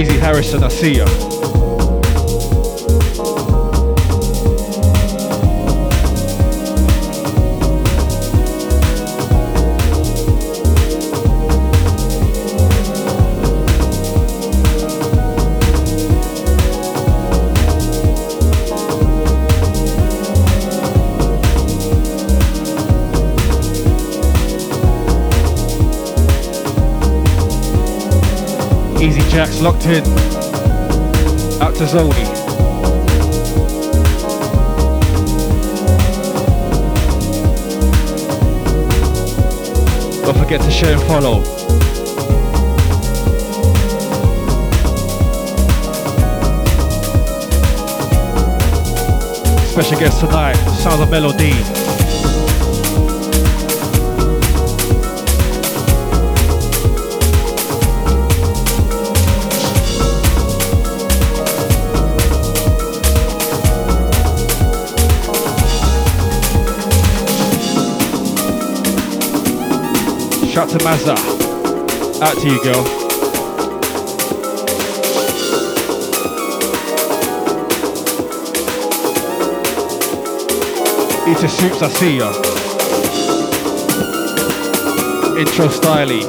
Easy Harrison, I see ya. Easy Jacks locked in. Out to Zoe. Don't forget to share and follow. Special guest tonight, Sounds of Melo-D. Shout to Mazda. Out to you, girl. Eater Soups, I see ya. Intro styly.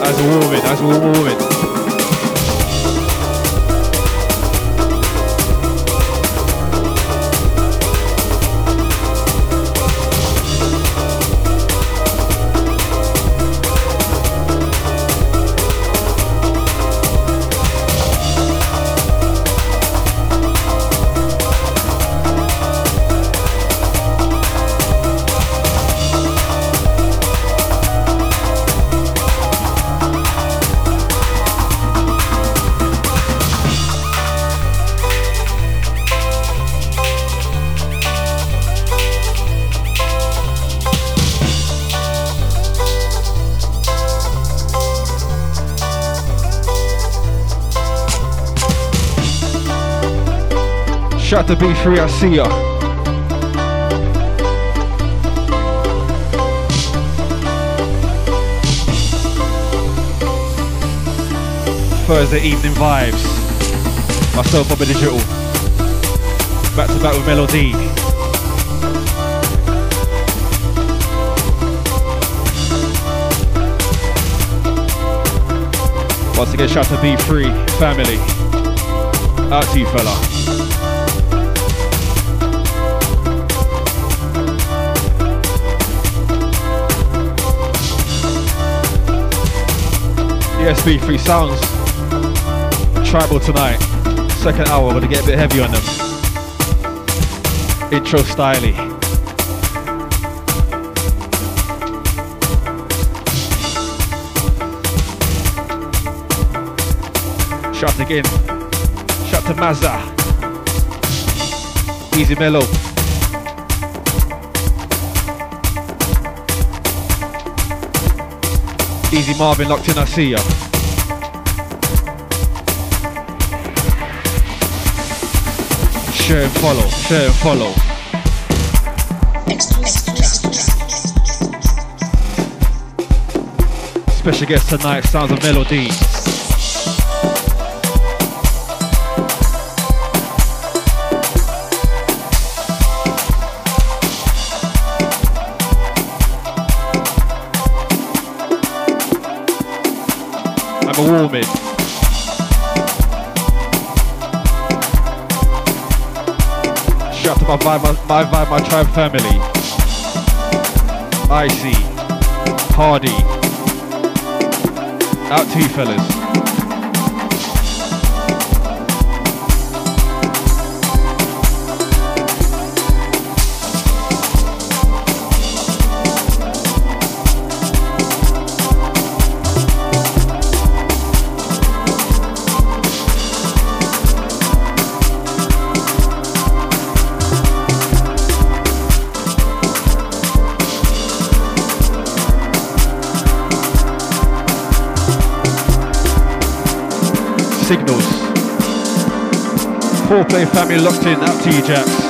As a woman, as woman. Shout to B3, I see ya. Thursday evening vibes. Myself, Bobby Digital. Back to back with Melo-D. Once again, shout to B3 family. Out to you, fella. Yes, B3 sounds tribal tonight. Second hour, gonna get a bit heavy on them. Intro styly. Shout again. Shout to Mazda. Easy Mellow. Easy Marvin locked in, I see ya. Share and follow, share and follow. Special guest tonight, Sounds of Melo-D. I'm a warming. Shout out to my vibe, my, my vibe, my tribe family. Icy, Hardy. Out to you fellas. Four play family locked in, Up to you, Jax.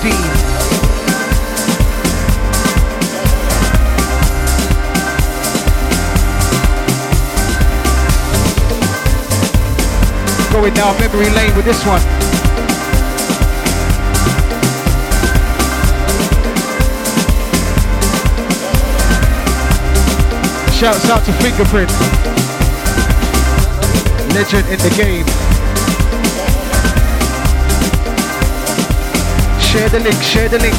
Going down memory lane with this one. Shouts out to Fingerprint. Legend in the game. Share the link, share the link.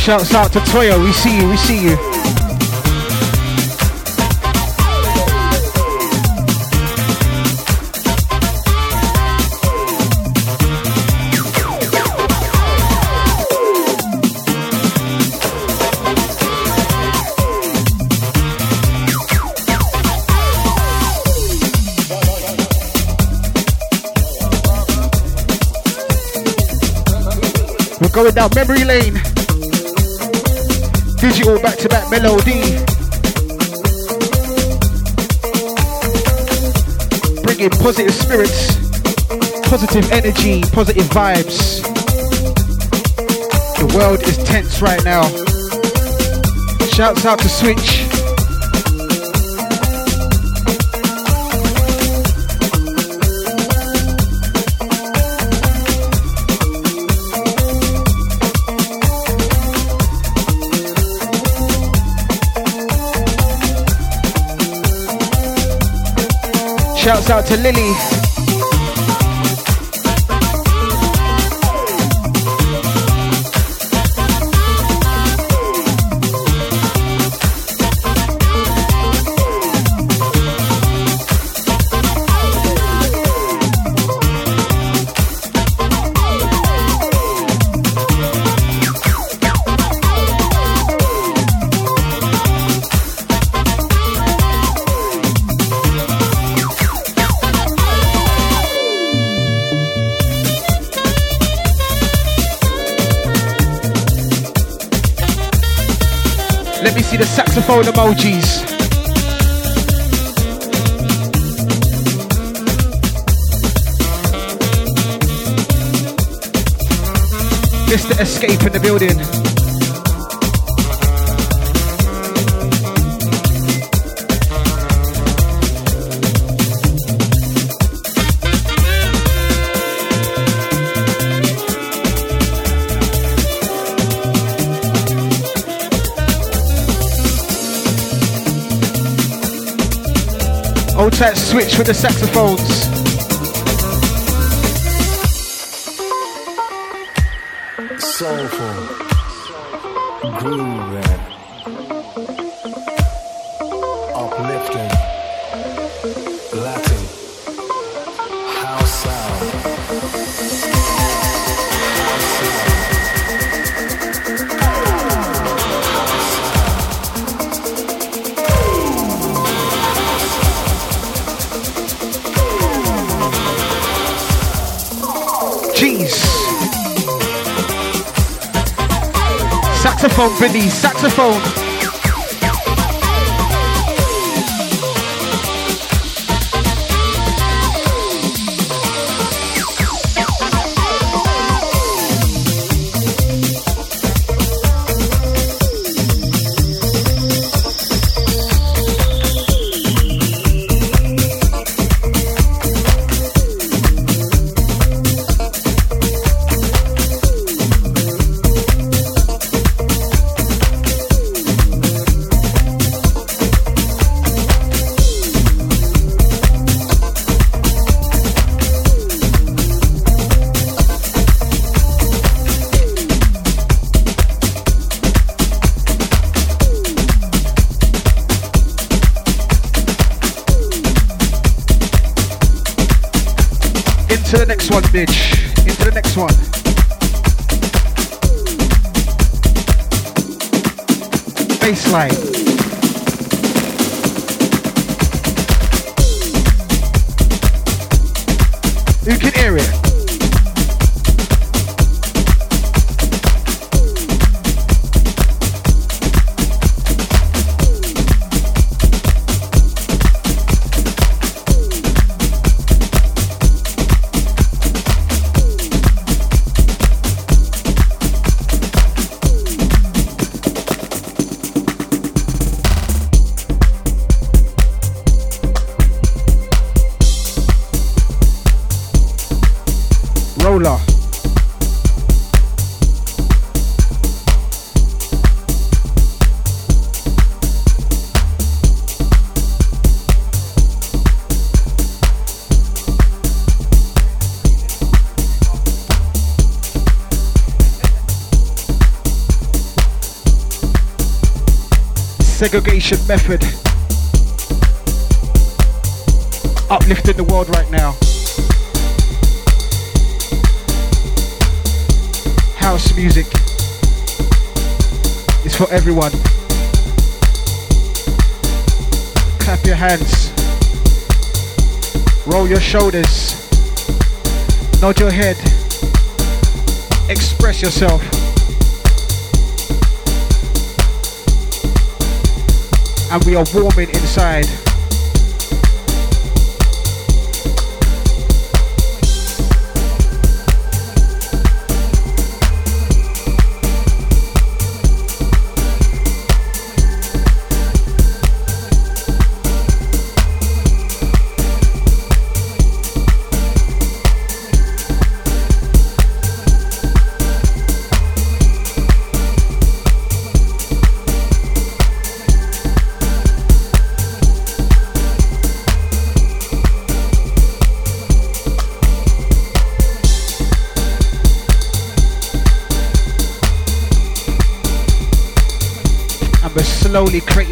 Shouts out to Toyo, we see you, we see you. Going down memory lane digital back to back Melo-D. Bringing positive spirits, positive energy, positive vibes. The world is tense right now. Shouts out to Switch. Shouts out to Lily. See the saxophone emojis. Mr. Escape in the building. Tight switch with the saxophones. Saxophone, Vinny, saxophone. Segregation method uplifting the world right now. House music is for everyone. Clap your hands, roll your shoulders, nod your head, express yourself. And we are warming inside.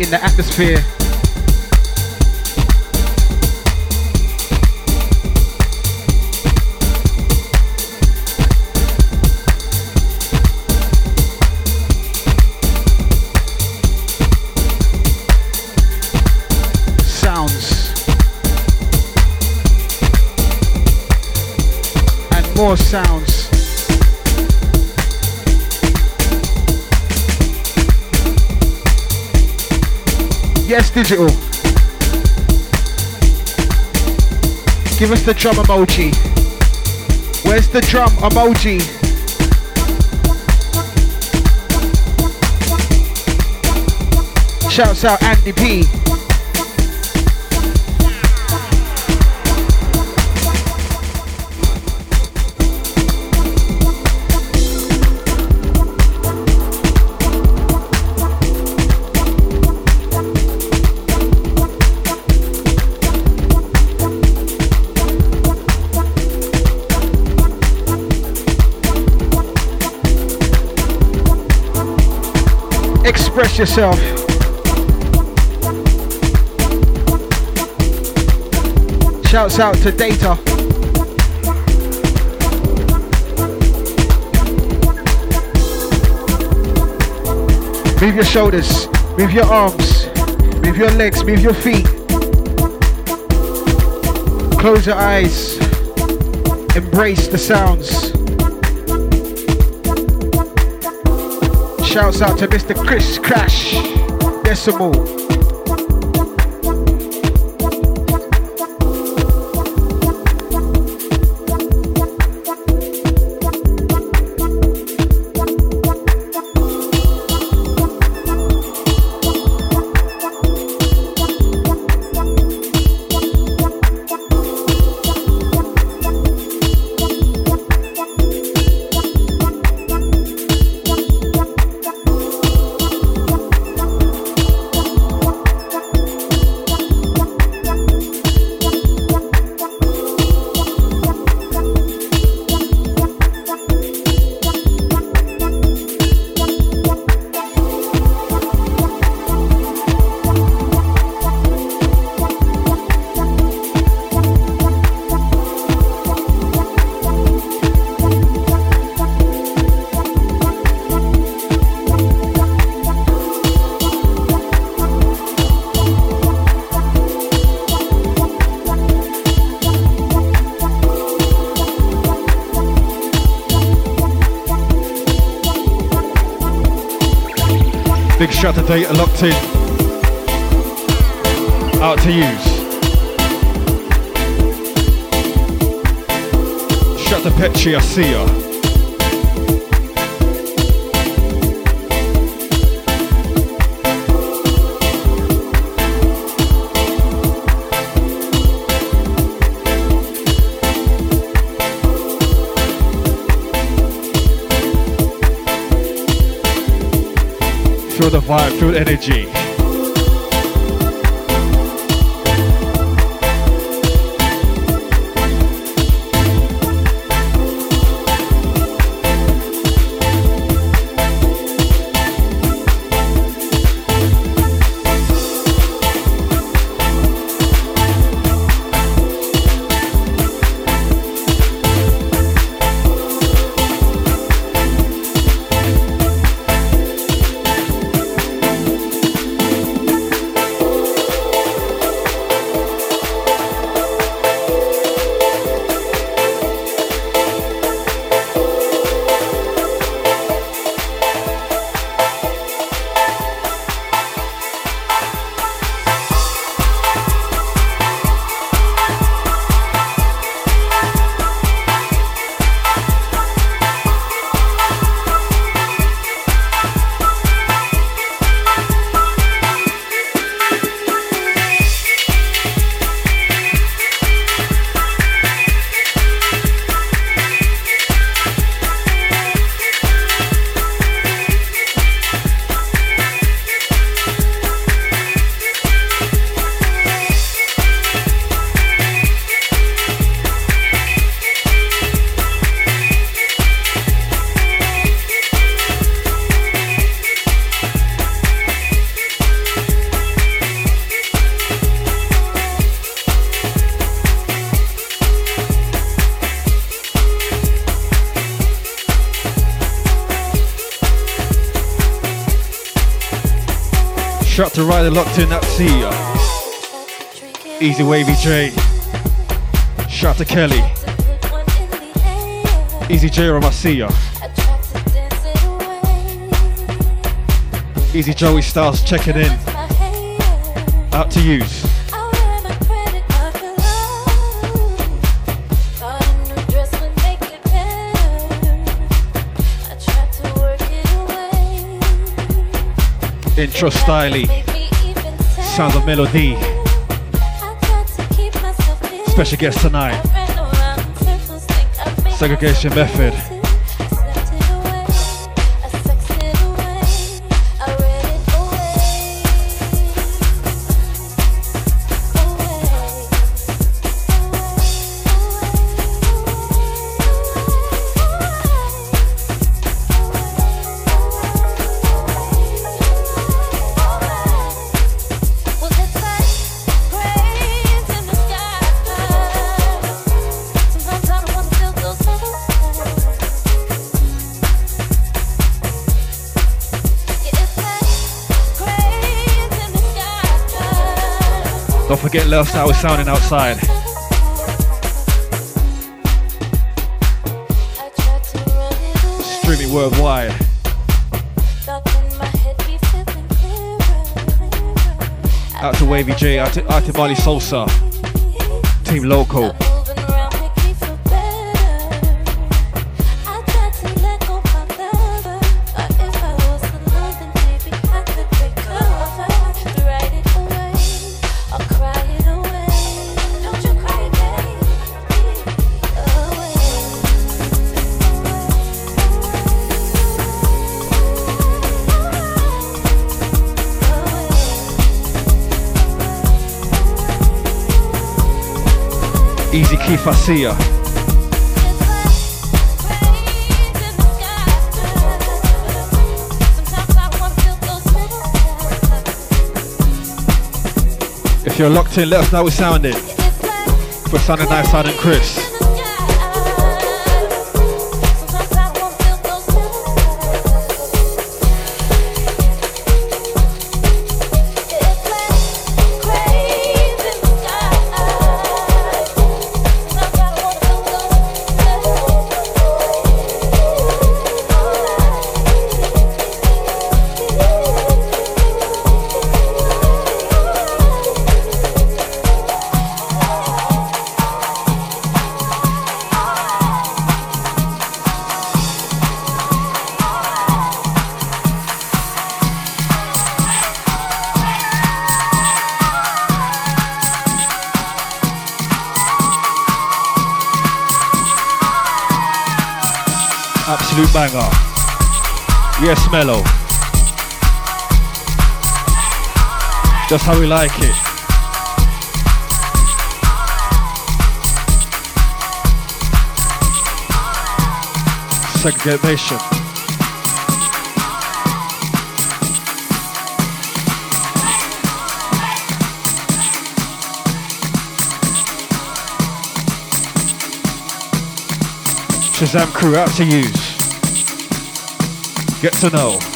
Creating the atmosphere. Sounds. And more sounds. Yes, digital. Give us the drum emoji. Where's the drum emoji? Shouts out Andy P. express yourself. Shouts out to Data. Move your shoulders, move your arms, move your legs, move your feet. Close your eyes, embrace the sounds. Shouts out to Mr. Chris Crash Decimal. Data Locked In. Out to use. Shut the Petri, I see ya. Vibe, feel energy. Locked in that sea. Easy Wavy J. Shout to Kelly. Easy J Ramasia. Easy Joey Styles checking in. Out to use. Intro styly. Sounds of Melo-D. Special guest tonight. Segregation Method. Last night was sounding outside. Streaming worldwide. Out to Wavy J, out to, out to Molly Salsa, Team Local. If I. If you're locked in, let us know we're sounding. For Sunday Night Silent Chris. Yes, Mellow. Just how we like it. Segregation. Shazam crew out to use. Get to know.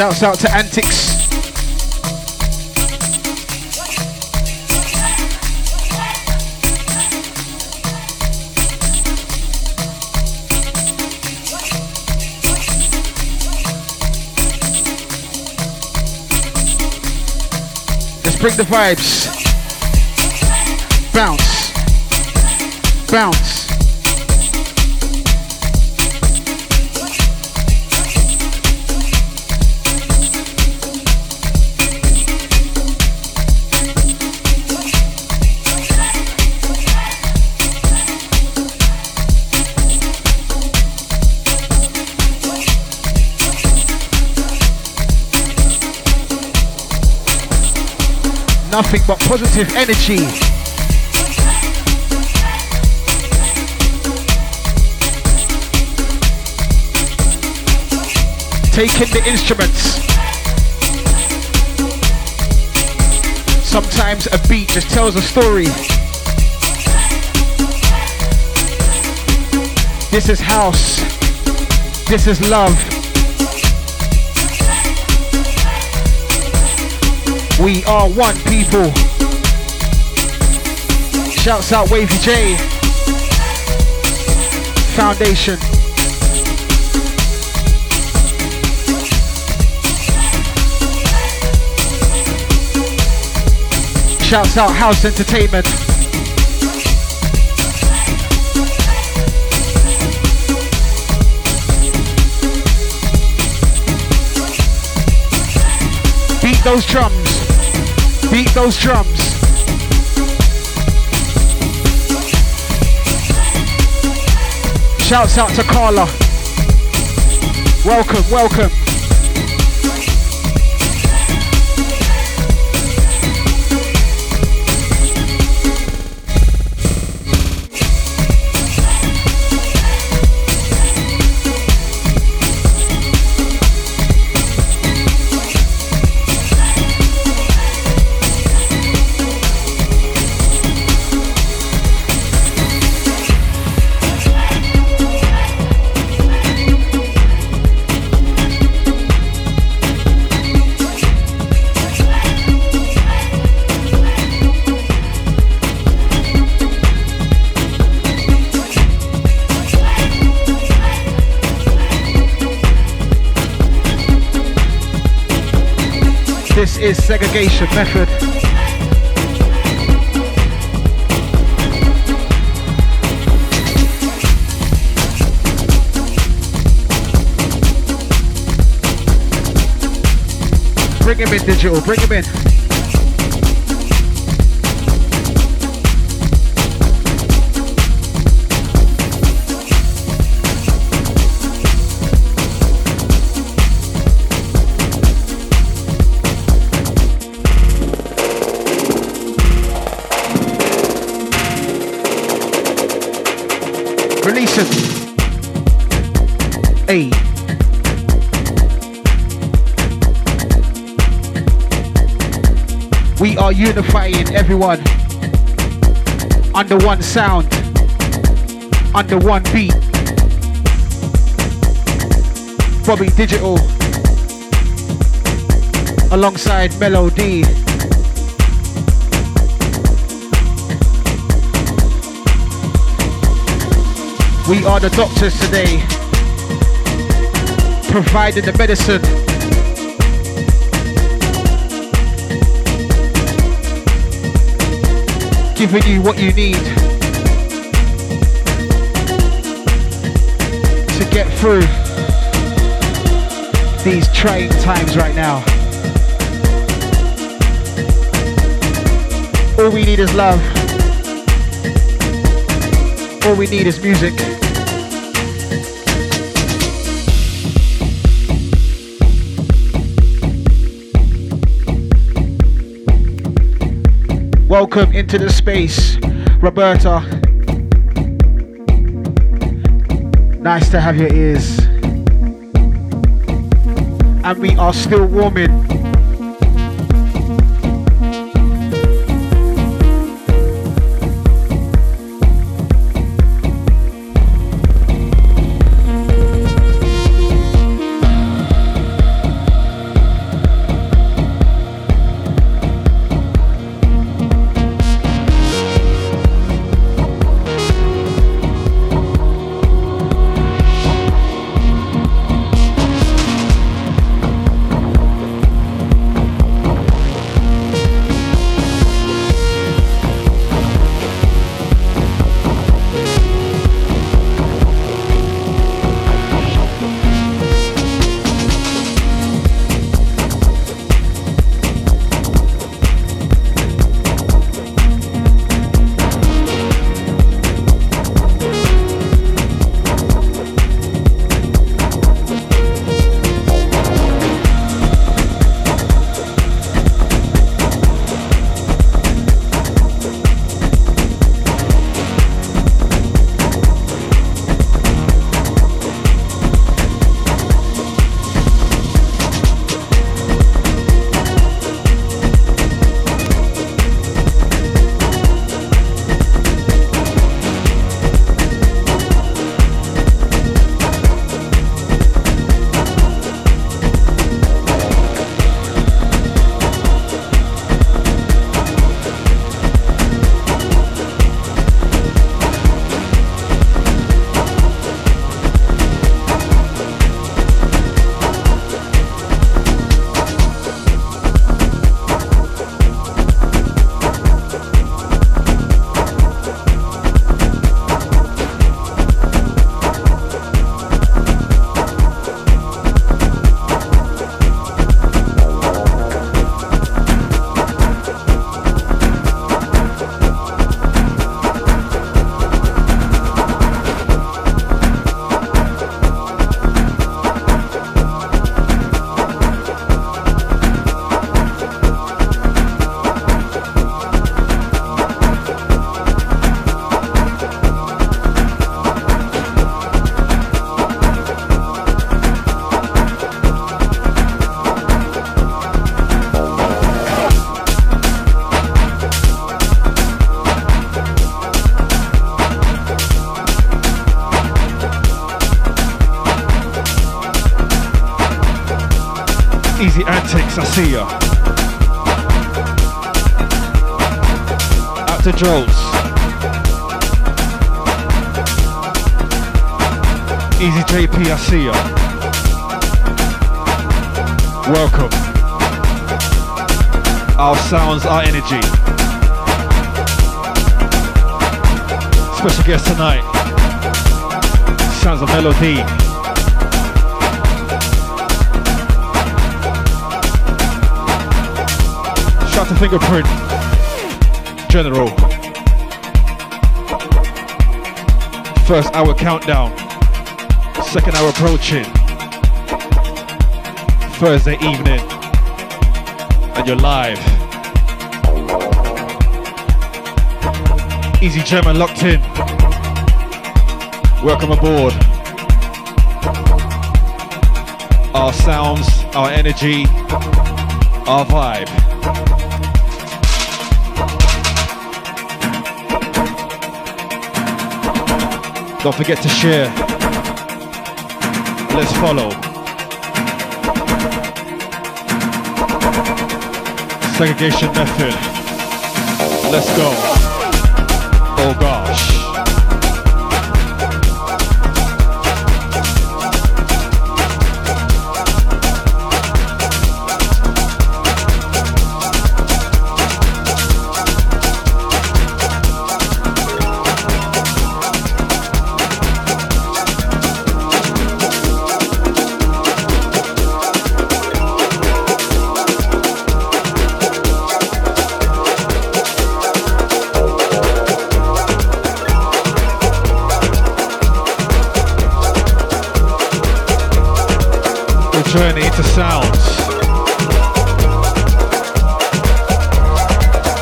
Shouts out to Antics. Let's bring the vibes. Bounce. Bounce. Nothing but positive energy. Taking the instruments. Sometimes a beat just tells a story. This is house. This is love. We are one people. Shouts out Wavy J. Foundation. Shouts out House Entertainment. Beat those drums. Beat those drums. Shouts out to Carla. Welcome, welcome. Is segregation method. Bring him in digital, bring him in. Unifying everyone under one sound, under one beat. Bobby Digital alongside Melo-D. We are the doctors today, providing the medicine. Giving you what you need to get through these trying times right now. All we need is love. All we need is music. Welcome into the space, Roberta. Nice to have your ears. And we are still warming. Thursday evening. And you're live. Easy German locked in. Welcome aboard. our sounds, our energy, our vibe. Don't forget to share. Let's follow. Segregation method. Let's go. Oh gosh. Into sounds.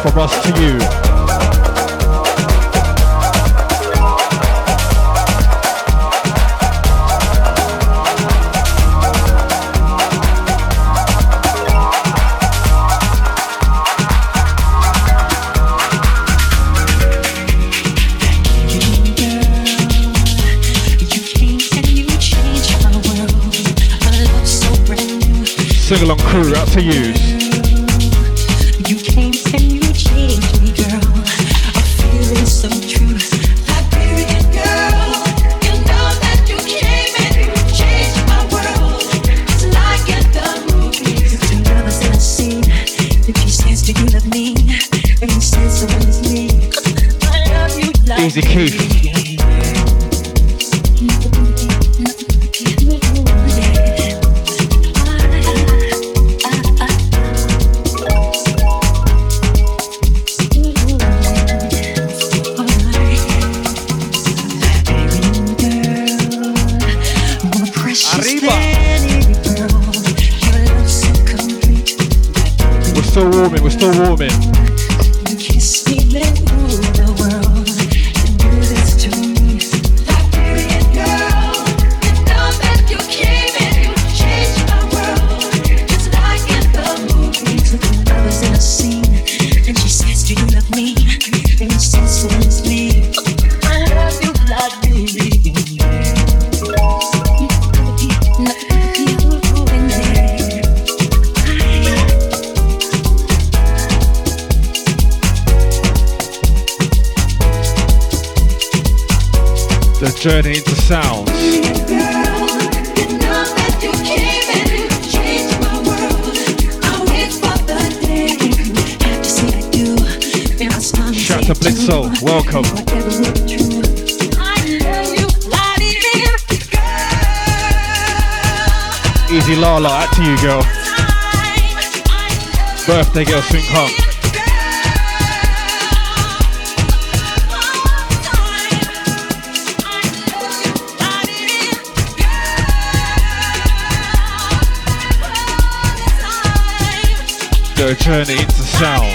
From us to you. Sing along crew, out to you. Still warming. Journey into sounds. Shout to Blitzo, welcome. Easy Lala, out to you, girl. Birthday girl, soon come. Go journey into sound.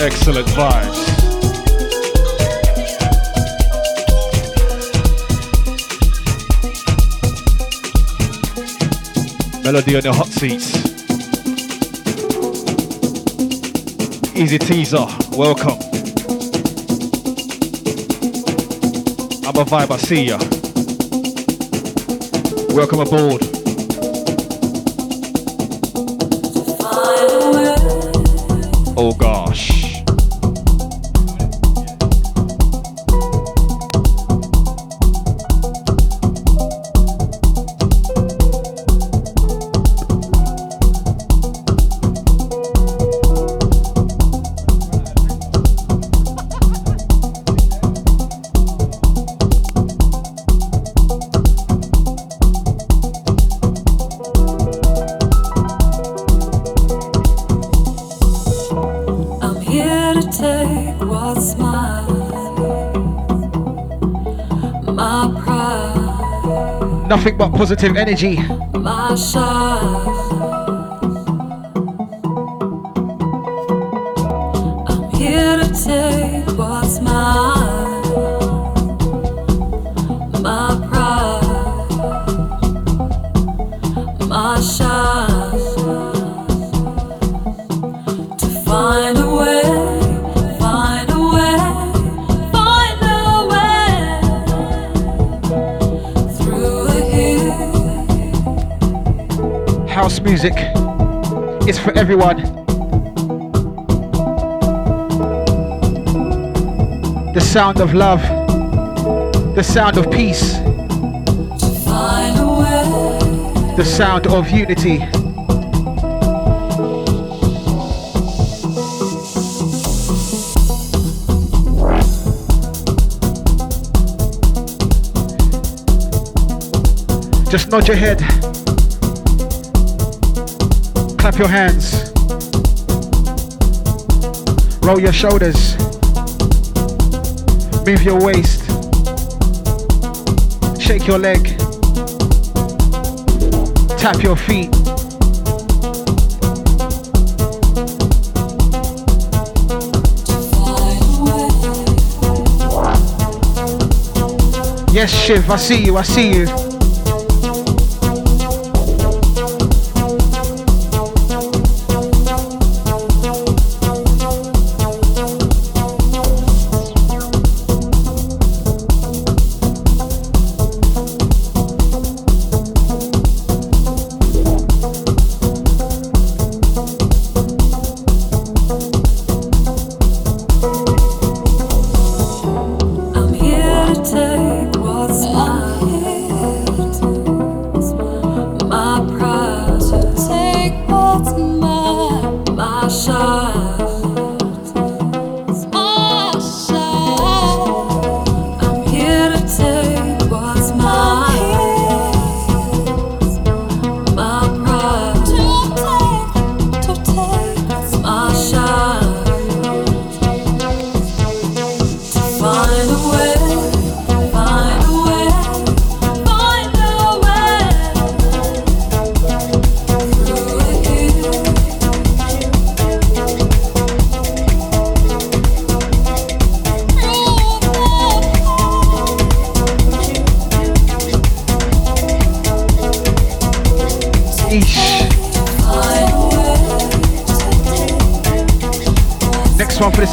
Excellent vibes. Melo-D on your hot seats. Easy teaser, welcome. A vibe, I see ya. Welcome aboard. Positive energy. Sound of love, the sound of peace, the sound of unity. Just nod your head. Clap your hands. Roll your shoulders. Move your waist. Shake your leg. Tap your feet. Yes, Shiv, I see you, I see you.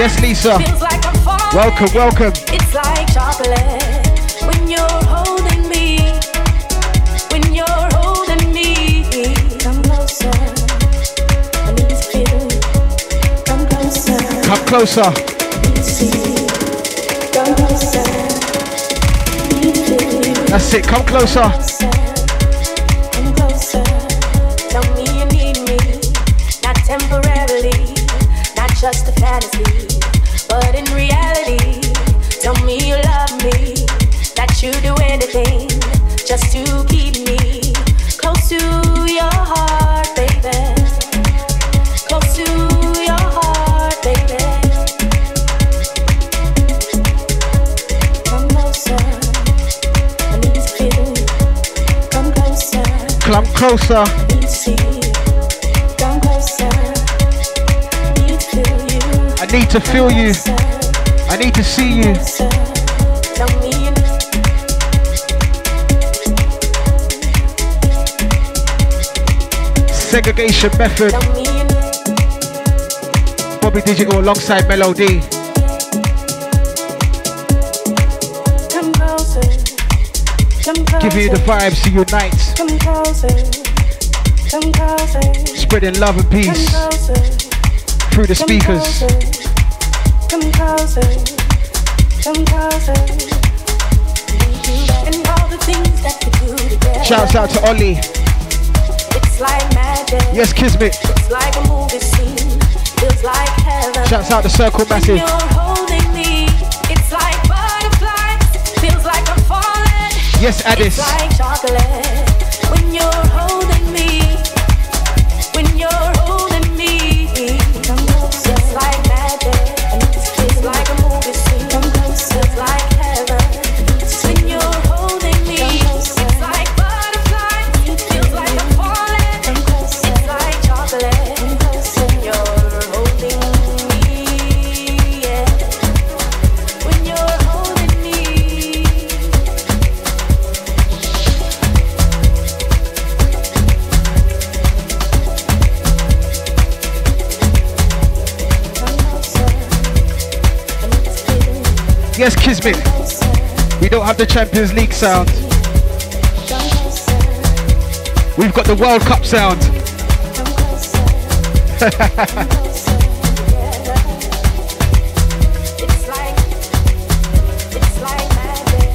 Welcome, welcome. It's like chocolate when you're holding me. When you're holding me. Come closer. I need to feel. Come closer. Come closer. Come closer. That's it. Come closer. Closer. I need to feel you. I need to see you. Segregation method. Bobby Digital alongside Melo-D. Give you the vibes to unite. Spreading love and peace through the speakers. Come closer, come closer. And all the things that we do together. Shouts out to Ollie. It's like magic. Yes, Kismet. It's like a movie scene. Feels like heaven. Shouts out to Circle Massive. Yes, Addis. Like Yes, We don't have the Champions League sound. We've got the World Cup sound. It's like, it's like magic.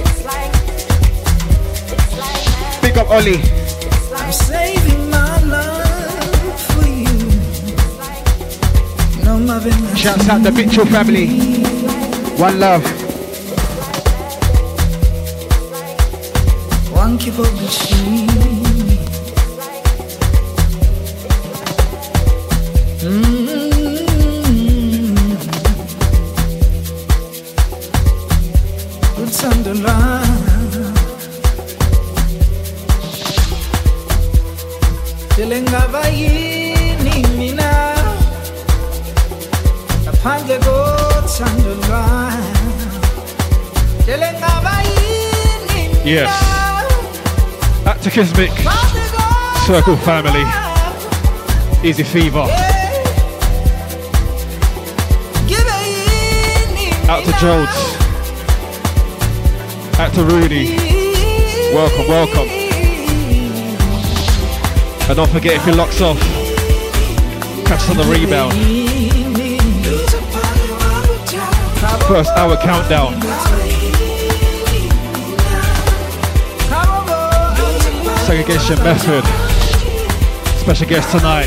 It's like, it's like magic. Big up Ollie. It's like, Saving my love for you. No Shouts out the Mitchell family. One love. Kismic. Circle family. Easy Fever. Out to Jodes. Out to Rudy. Welcome, welcome. And don't forget if he locks off, catch on the rebound. First hour countdown. Segregation method. Special guest tonight.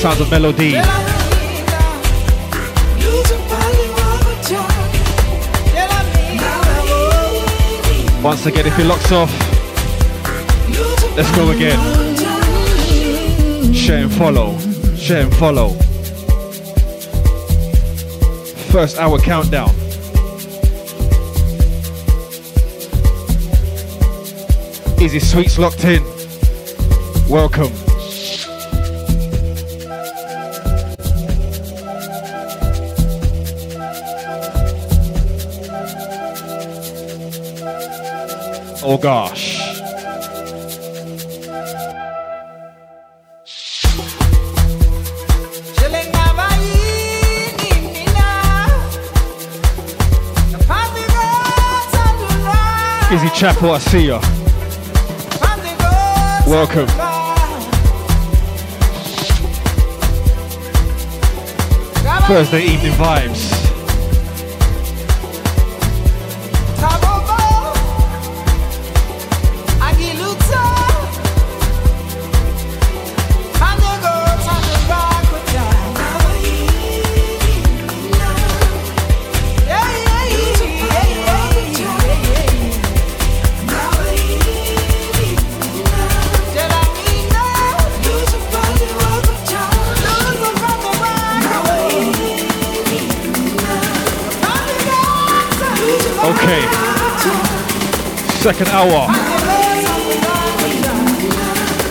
Sounds of Melo-D. Once again, if he locks off, let's go again. Share and follow. Share and follow. First hour countdown. Easy Sweets locked in. Welcome. Oh gosh. Izzy Chapel, I see ya. Welcome. Thursday evening vibes. Second hour.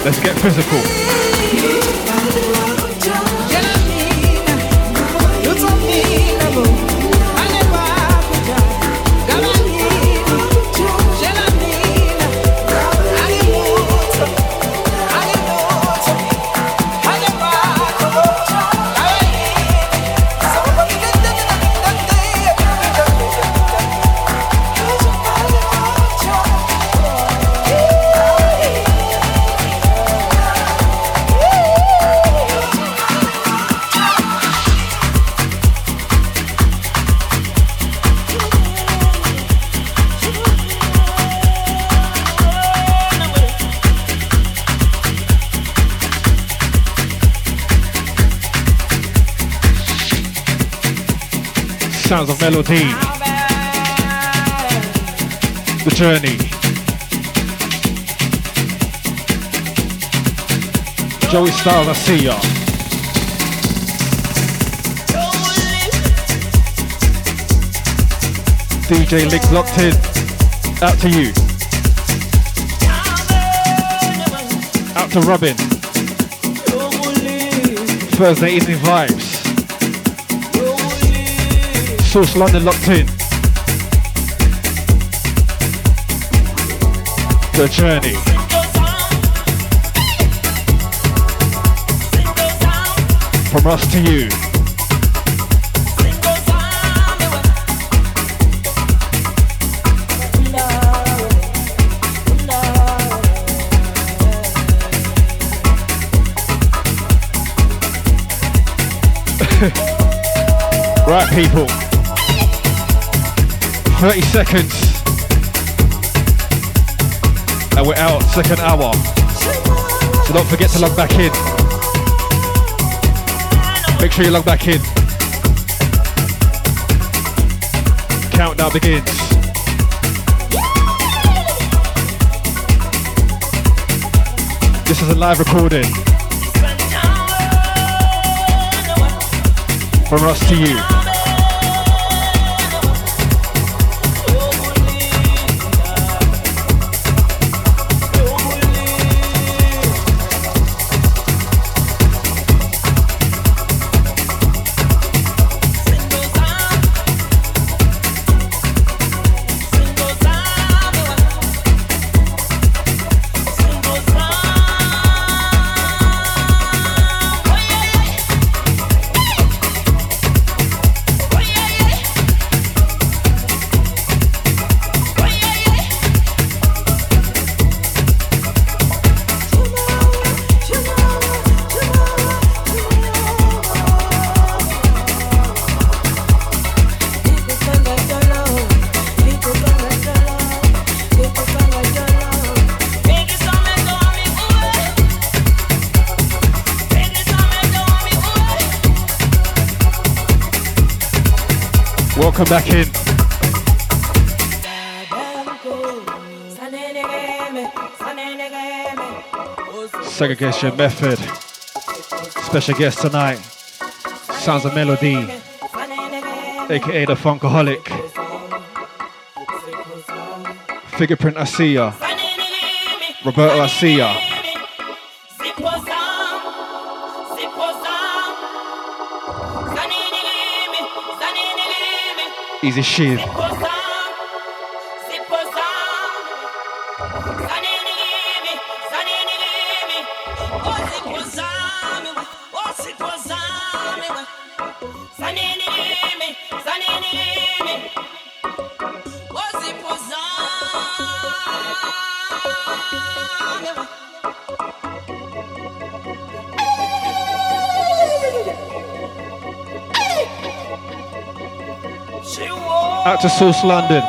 Let's get physical. Melody. The journey. Joey Styles, I see ya. DJ Lick locked in. Out to you. Out to Robin. Thursday evening vibes. Source London locked in. The journey. From us to you. right, people. 30 seconds. And we're out, second hour. So don't forget to log back in. Make sure you log back in. Countdown begins. This is a live recording. From us to you. Welcome back in. Segregation method. Special guest tonight. Sounds of Melody, aka the Funkaholic. Fingerprint Asia. Roberto Asia. Easy shit. To Source London.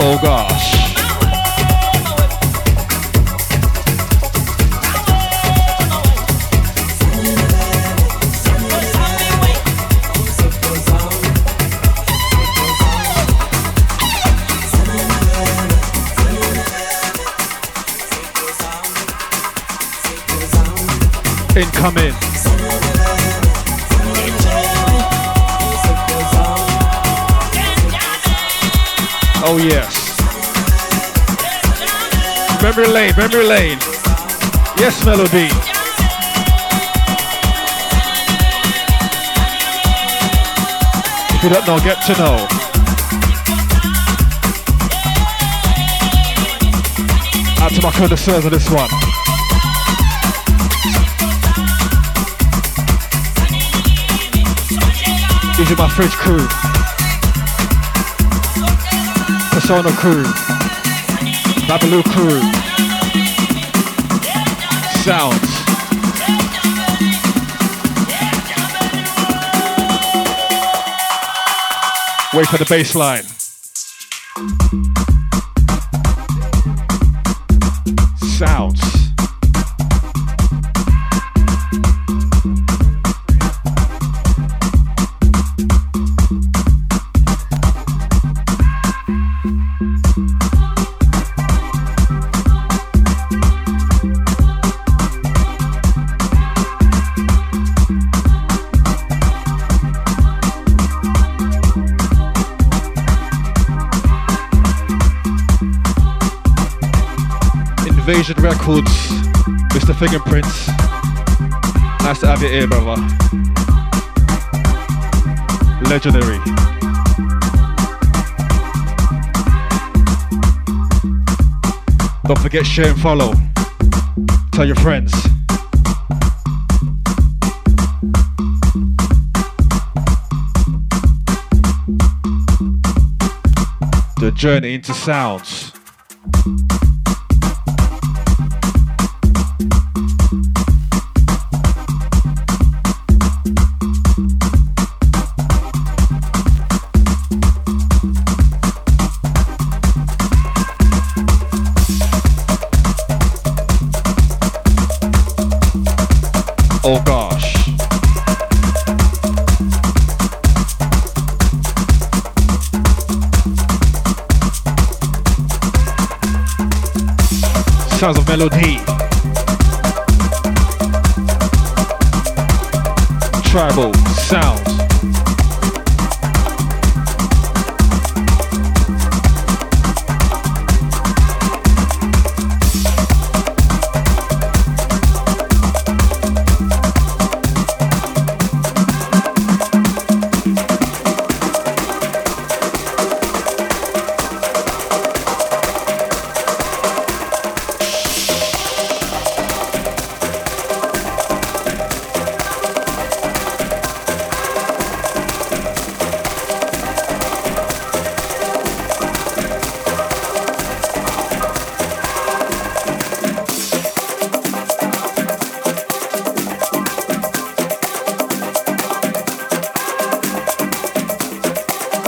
Oh gosh. Incoming. Oh yes. Memory lane, memory lane. Yes, melody. If you don't know, get to know. Out to my connoisseurs on this one. These are my fridge crew. Persona crew. Babaloo crew. Sounds. Wait for the bass line. Records, Mr. Fingerprints. Nice to have you here, brother. Legendary. Don't forget share and follow. Tell your friends. The journey into sounds. sounds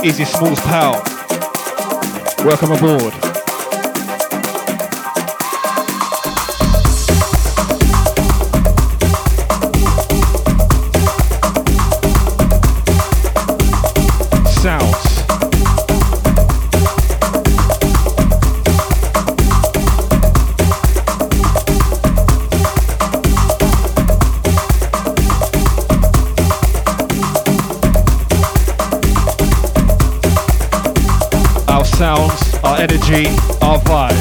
Easy Smalls Pal. Welcome aboard. Energy, our vibe.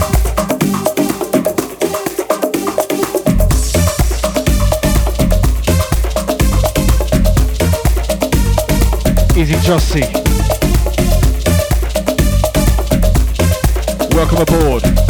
Easy Jossie. Welcome aboard.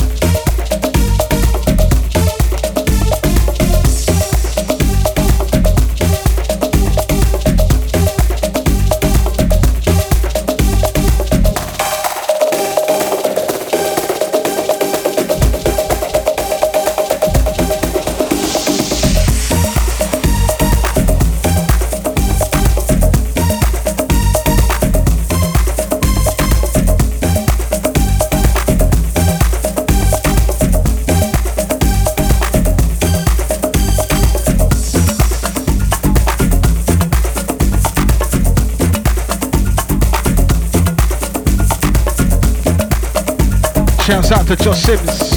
Out to Josh Sims.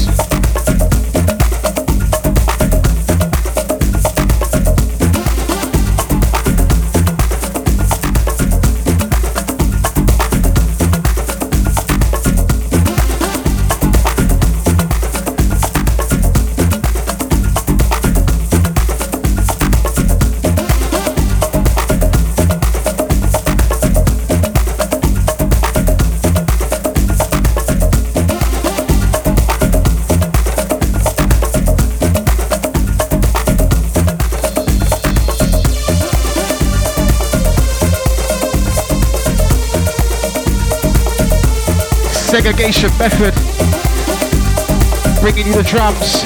Segregation method. Bringing you the drums.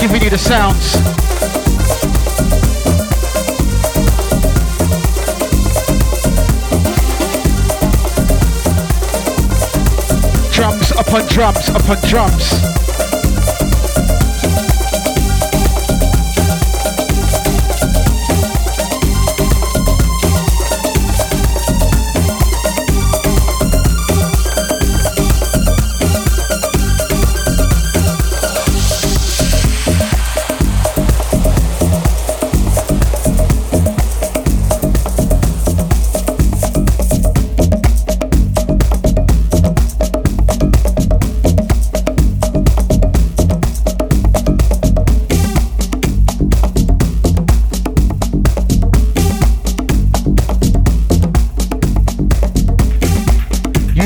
Giving you the sounds. Drums upon drums upon drums.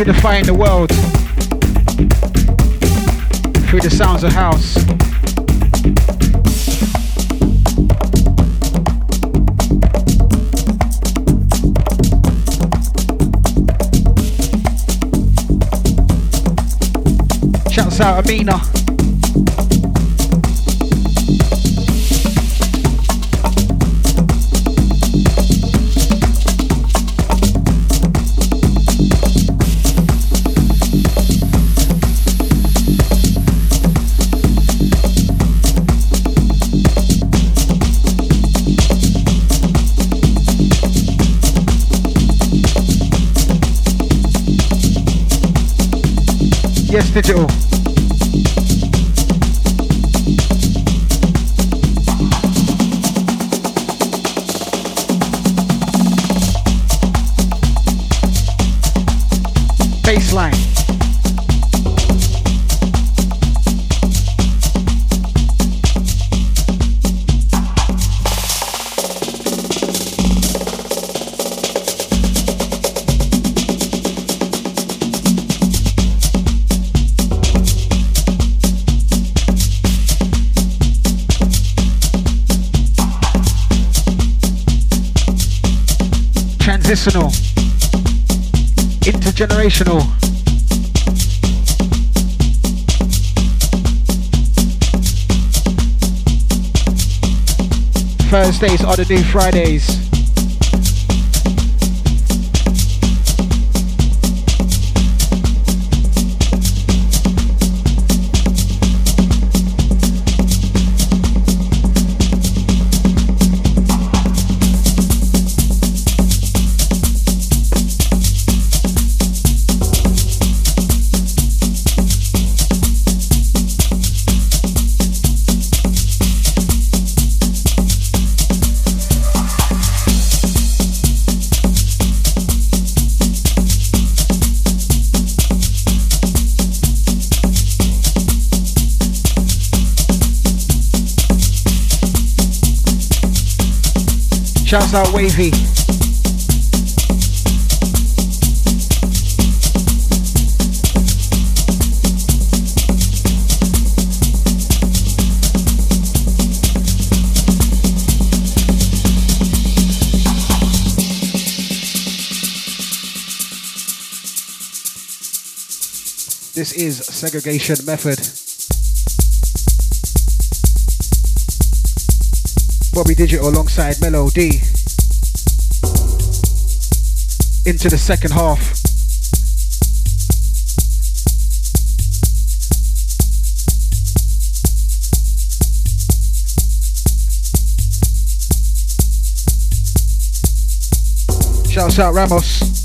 Unifying the world through the sounds of house. Shouts out Amina. Yes, digital. Baseline. Transitional, intergenerational. Thursdays are the new Fridays. Shouts out Wavy. This is segregation method. Bobby Digital alongside Melo-D. Into the second half. Shouts out Ramos.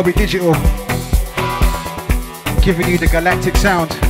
Bobby Digital, giving you the galactic sound.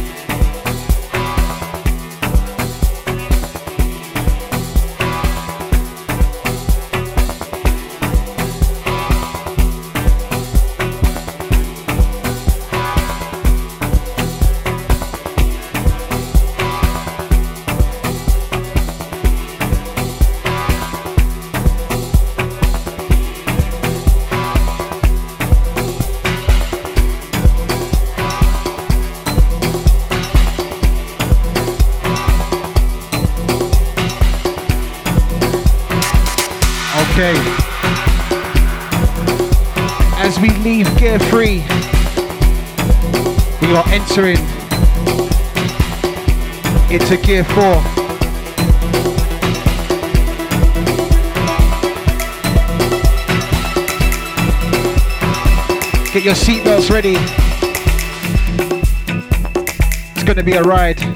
Entering into gear four. Get your seatbelts ready. It's going to be a ride.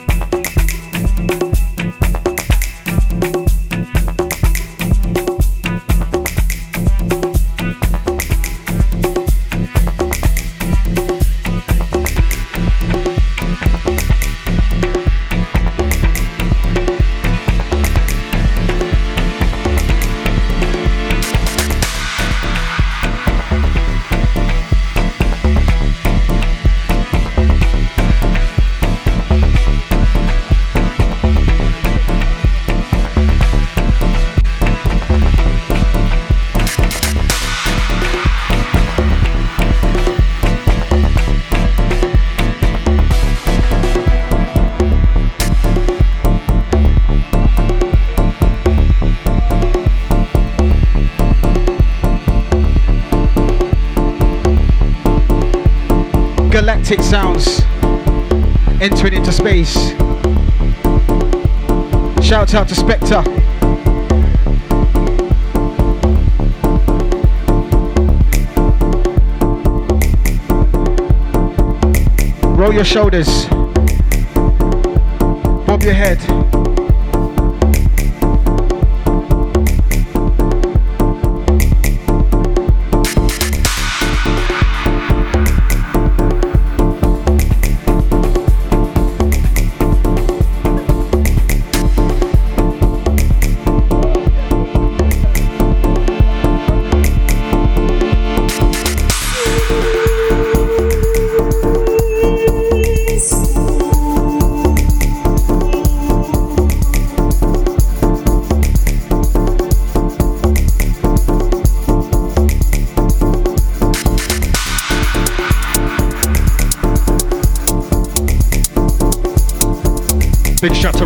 Galactic sounds entering into space. Shout out to Spectre. Roll your shoulders. Bob your head.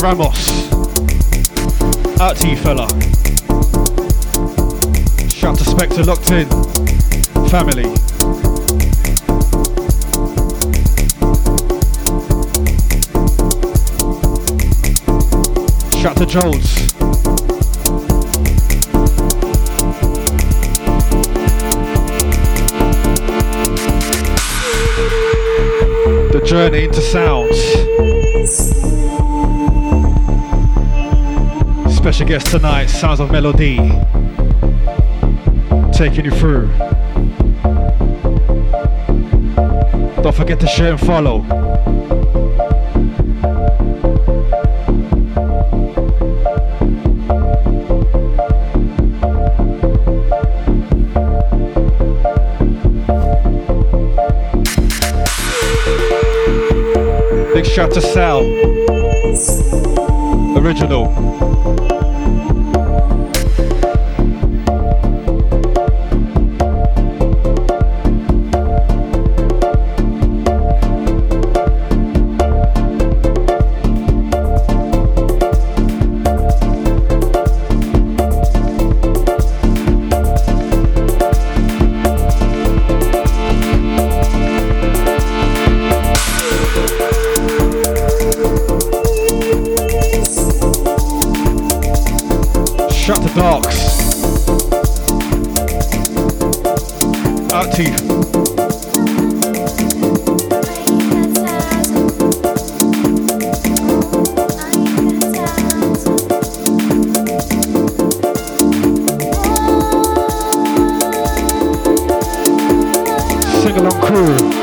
Ramos. Out to you, fella. Shout to Spectre locked in. Family. Shout to Jones. The journey into sounds. Special guest tonight, Sounds of Melody, taking you through. Don't forget to share and follow. Big shout to Sal. Original. crew.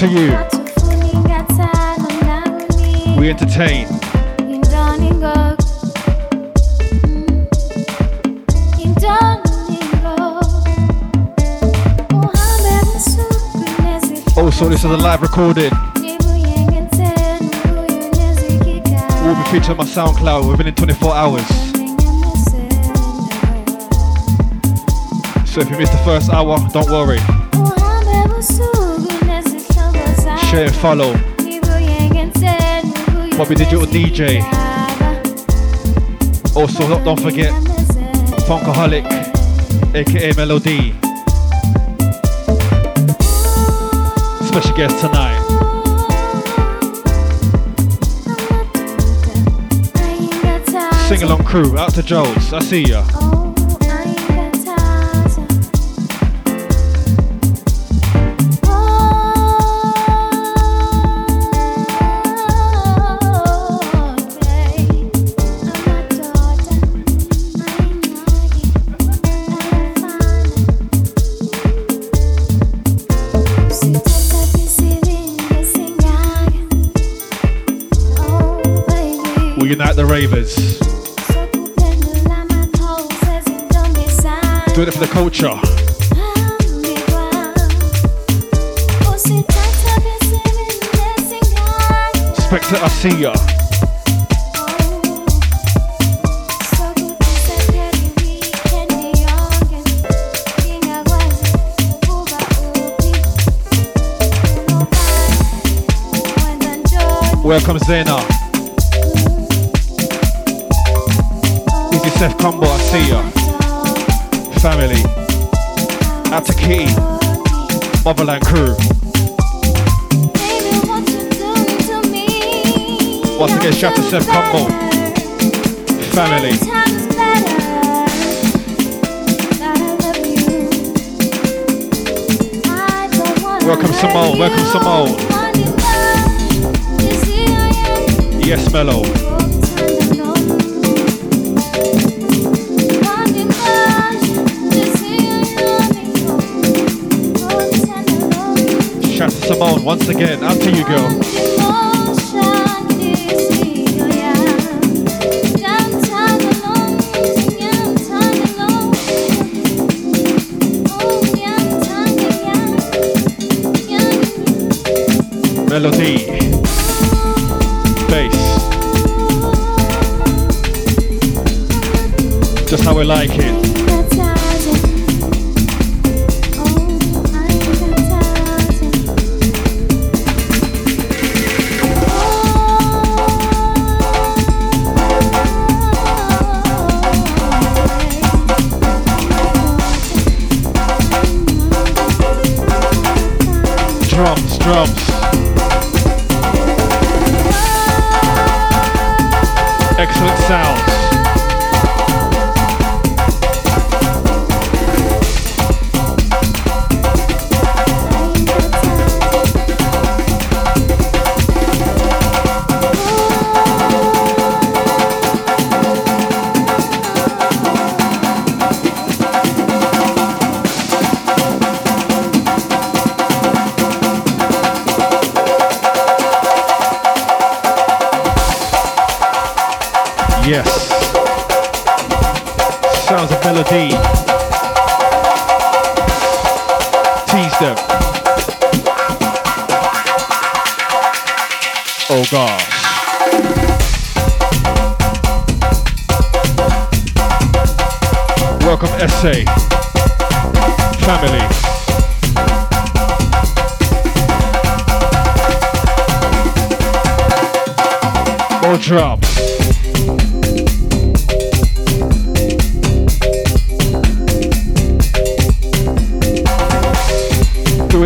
to you. We entertain. Oh, also, this is a live recording. Will be featured on my SoundCloud within 24 hours. So if you missed the first hour, don't worry. Share and follow. Bobby Digital DJ. Also, don't- don't forget Funkaholic, aka Melo-D. Special guest tonight. Sing along crew, out to Joes. I see ya. The ravers. Doing it for the culture. Spectre, I see ya. Welcome Zena. Seth Combo, I see ya. Family. Out to Kitty. Motherland crew. Once again, shout to Seth Combo. Family. Welcome Simone, welcome Simone. Yes, Mellow. Simone once again. Out to you, girl. Melody. Bass. Just how we like it.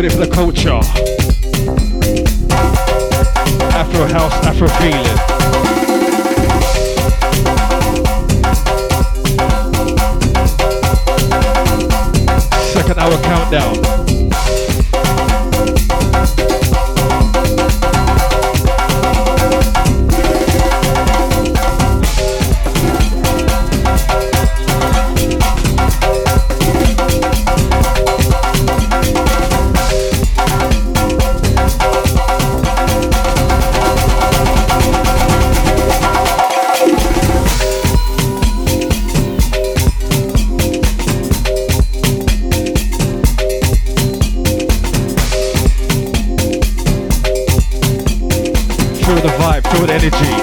For the culture. Afro house, Afro feeling. Second hour countdown. good energy.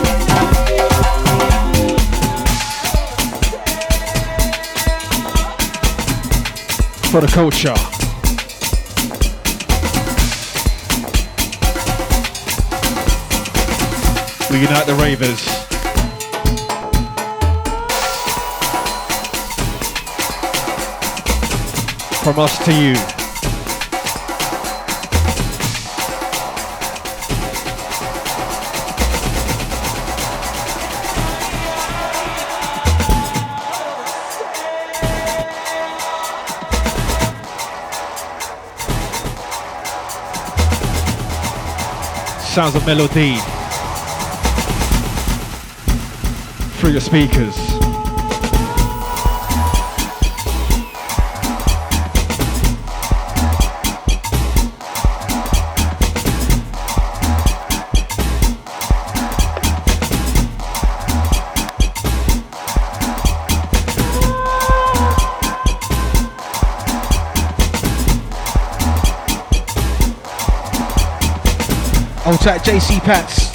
For the culture. We unite the ravers. From us to you. Sounds of melody through your speakers. Contact JC Pats.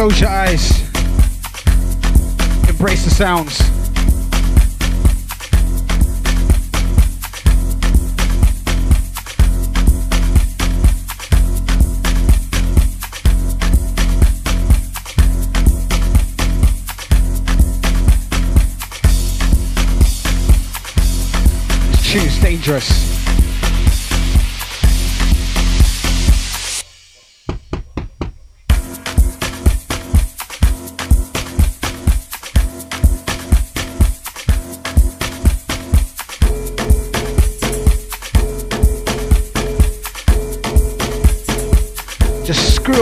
Close your eyes. Embrace the sounds. Choose dangerous.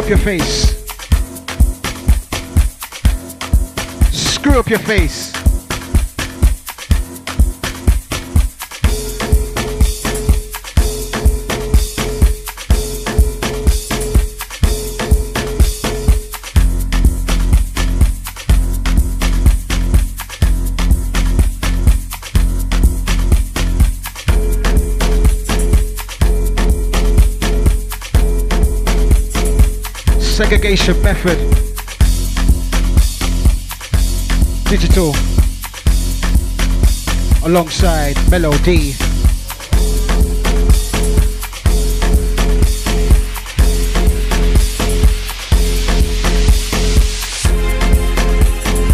Up your face. Screw up your face. Segregation method. Digital alongside Melo-D.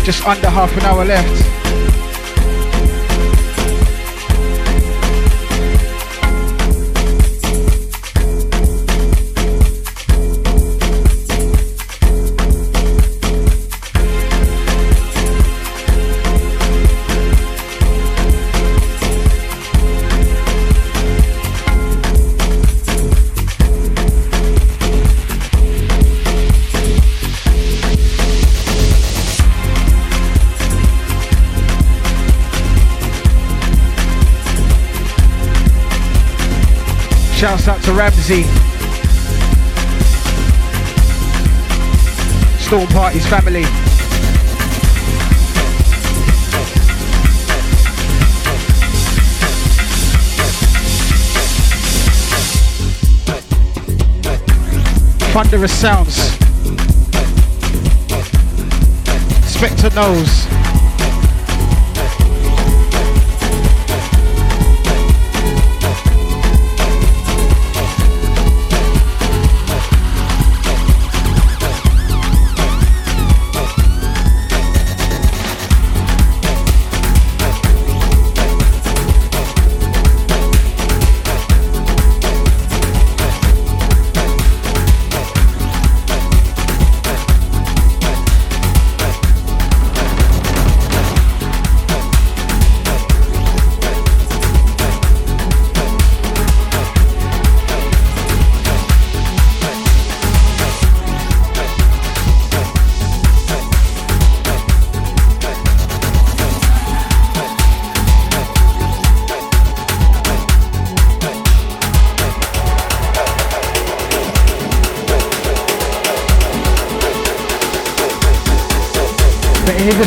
Just under half an hour left. Ramsey. Storm Party's family. Thunderous sounds. Spectre knows.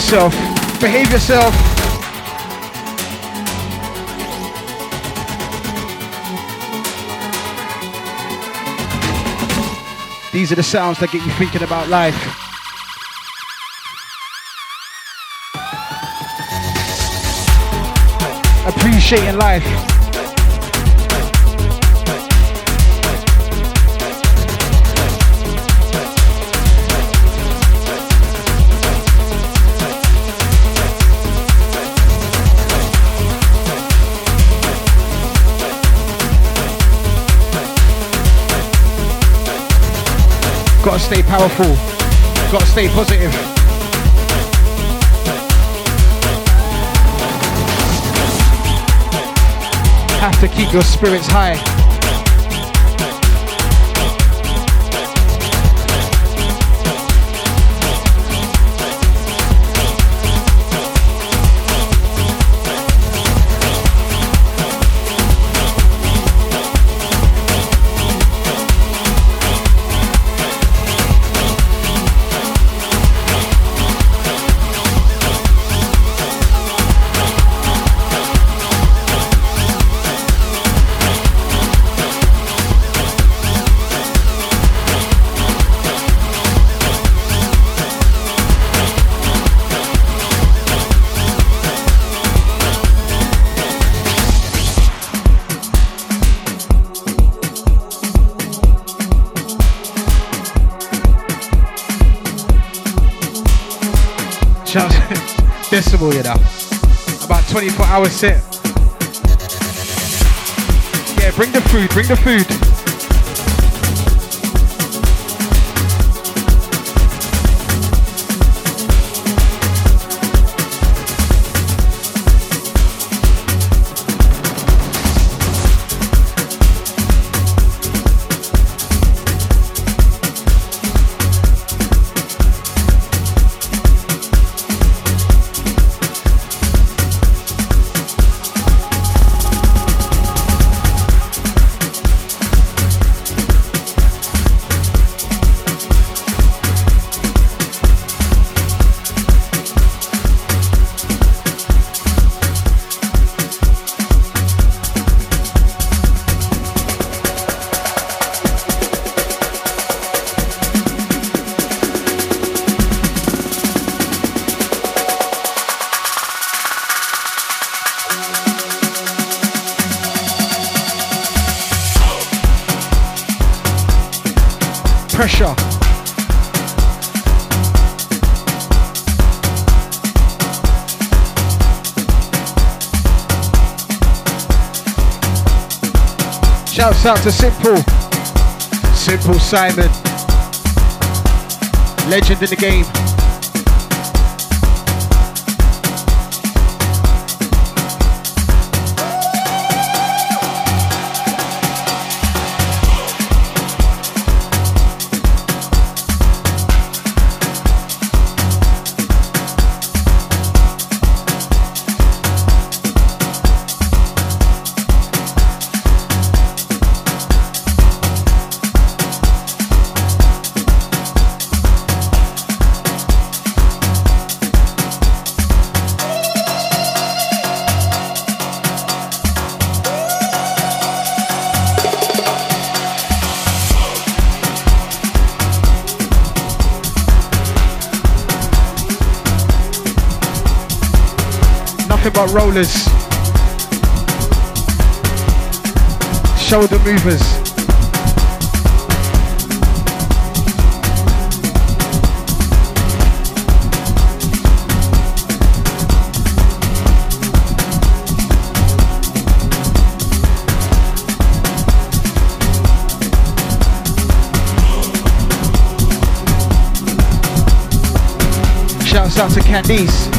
Yourself. Behave yourself. These are the sounds that get you thinking about life. Appreciating life. Gotta stay powerful. Gotta stay positive. Have to keep your spirits high. You know. About 24 hours set. Yeah, bring the food, bring the food. Out to Simple. Simple Simon. Legend in the game. About rollers, shoulder movers. Shouts out to Candice.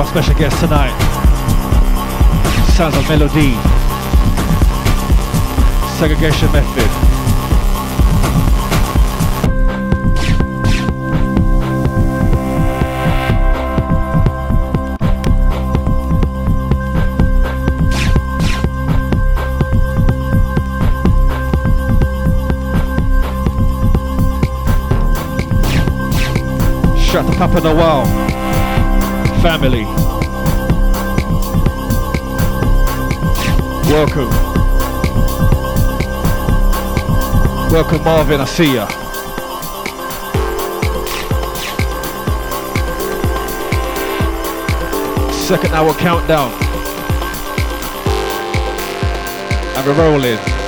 My special guest tonight sounds of Melo-D. Segregation method. shut Shout to Papa Noel family. Welcome. Welcome, Marvin. I see ya. Second hour countdown. And we're rolling.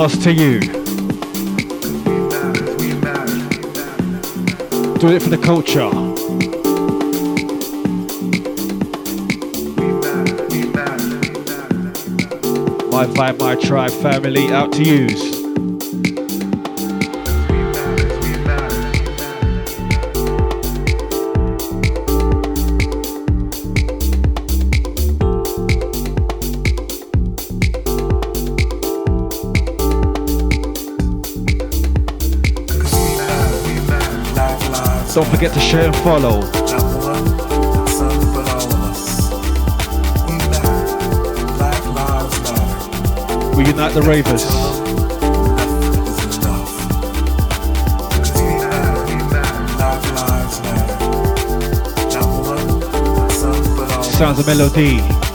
Cosmos to you. Do it for the culture. My vibe, my tribe, family, out to use. Don't forget to share and follow. We unite the ravers. Sounds of Melo-D.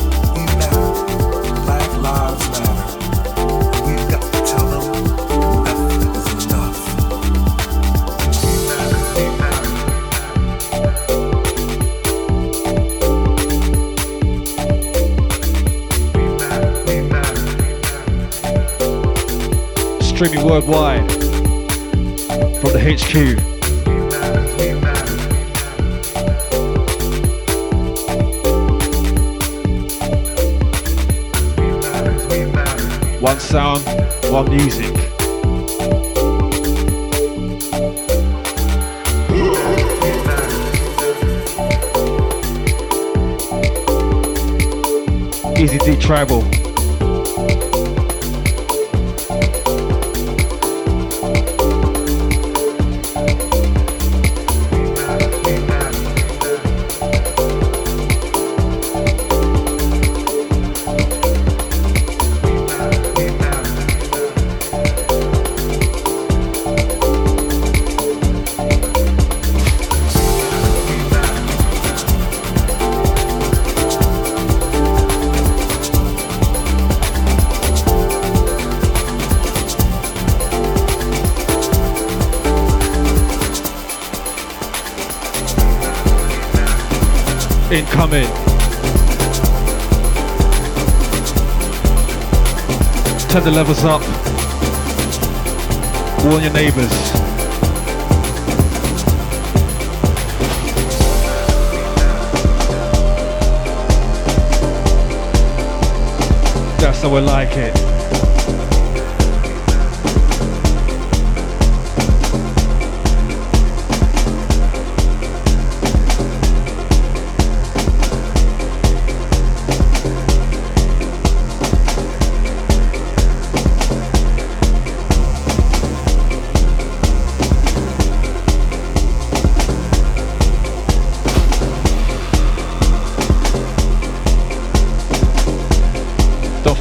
Streaming worldwide from the HQ. One sound, one music. Easy D Tribal. Turn the levels up. Warn your neighbors. That's how I like it.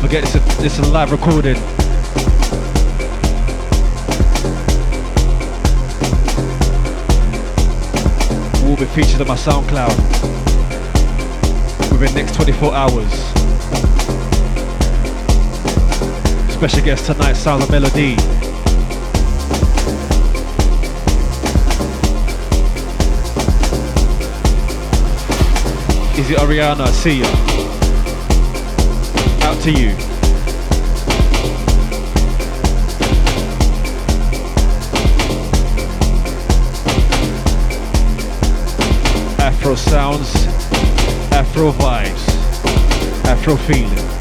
Forget it's a, it's a live recording. Will be featured on my SoundCloud within next 24 hours. Special guest tonight, Sound of Melo-D. Is it Ariana? See ya to you. Afro sounds, Afro vibes, Afro feeling.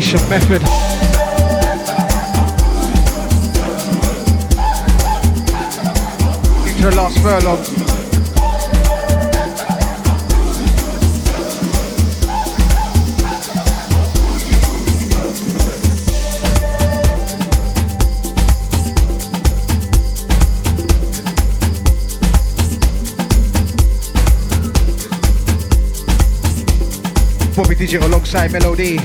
Segregation method. Into the last furlong. Digital alongside Melody.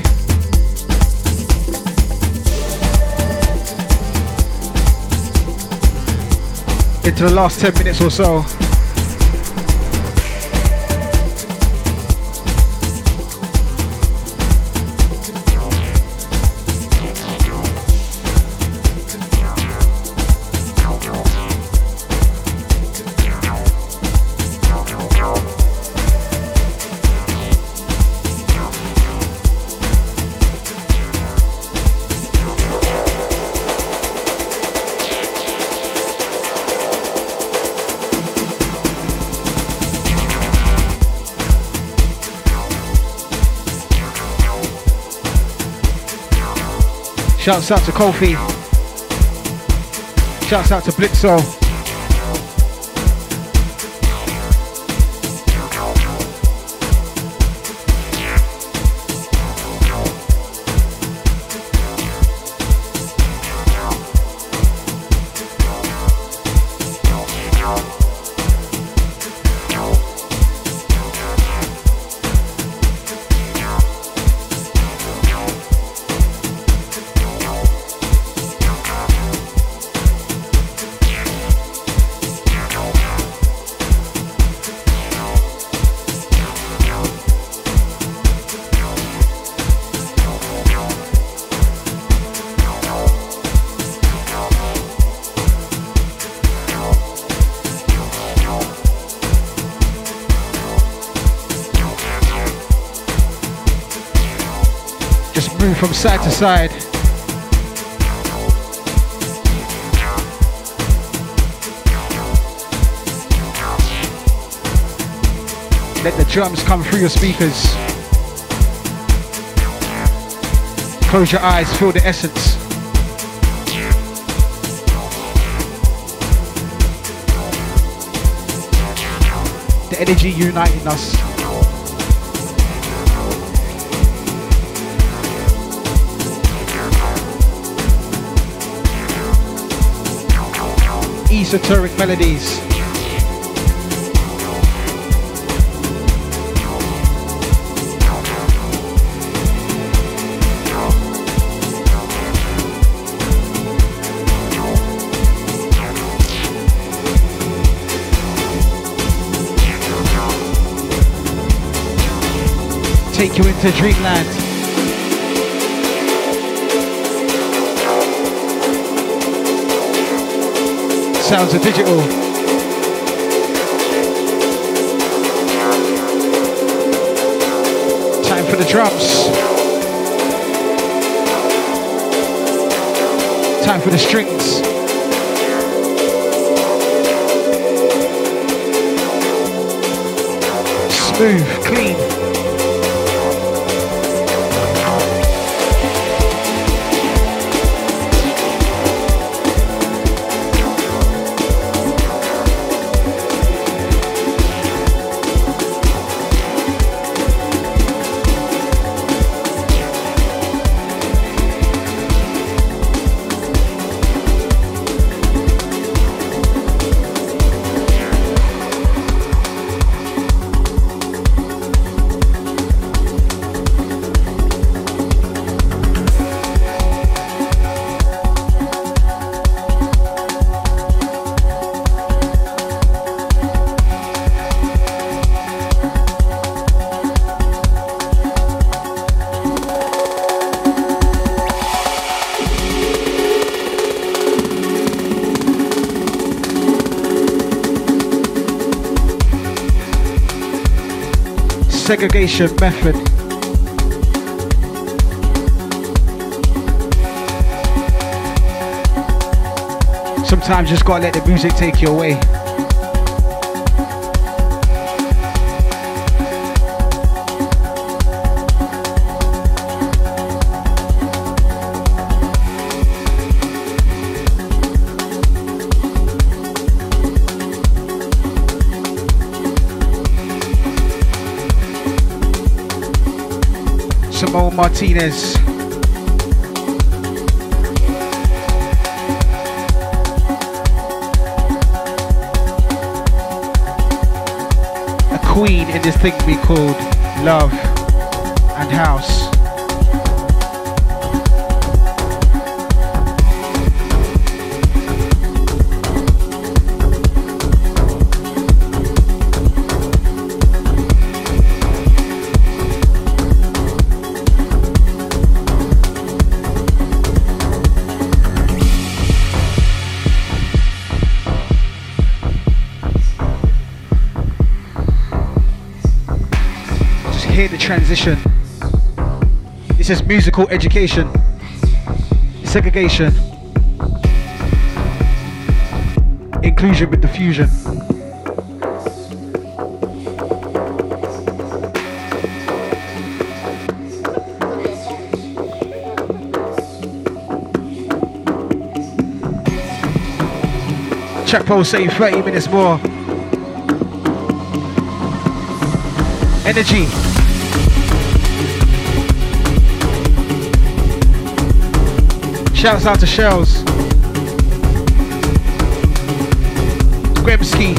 Into the last 10 minutes or so. Shouts out to Kofi. Shouts out to Blitzo. From side to side. Let the drums come through your speakers. Close your eyes, feel the essence. The energy uniting us. Esoteric melodies. Take you into dreamland. Sounds of digital. Time for the drums. Time for the strings. Smooth, clean. Segregation method. Sometimes just gotta let the music take you away. Martinez. A queen in this thing we called love and house. Transition. This is musical education, segregation, inclusion with diffusion. Chat poll saying 30 minutes more. Energy. Shouts out to Shells. Grimsky.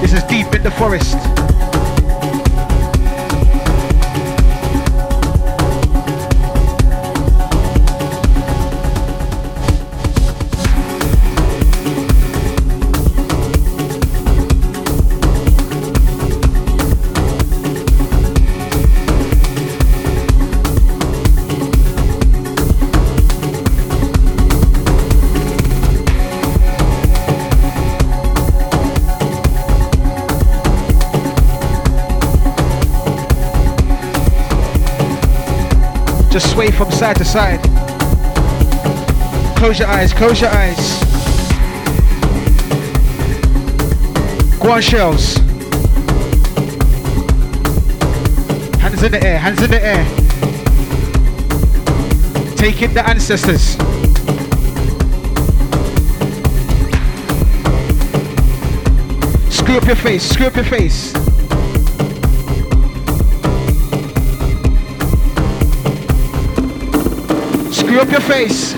This is deep in the forest. From side to side. Close your eyes, close your eyes. Go on, shells. Hands in the air, hands in the air. Take in the ancestors. Screw up your face, screw up your face. Up your face.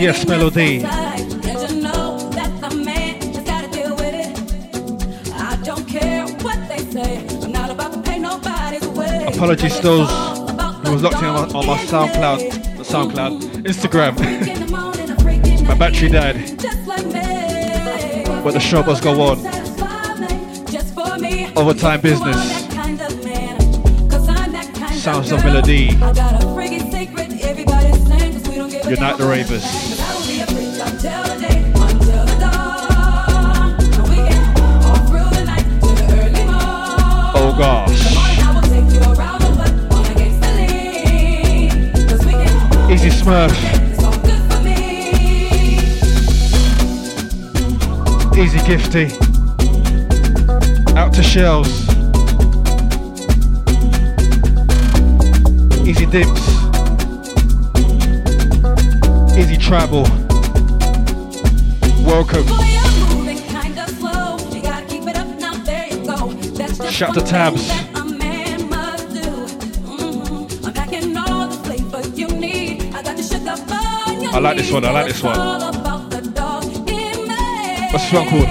Yes, Melo-D. Apologies, those who was locked in on my, on my SoundCloud, the SoundCloud, Instagram. my battery died, but the show must go on. Overtime business. Sounds of Melo-D. Unite the Ravers. Easy Gifty. Out to shells. Easy Dips. Easy Travel. Welcome. Shout to Tabs. I like this one, I like this one. What's this one called?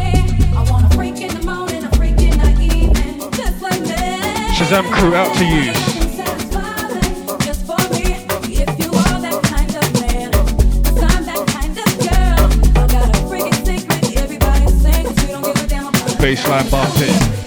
Shazam crew out to use. Baseline bumping.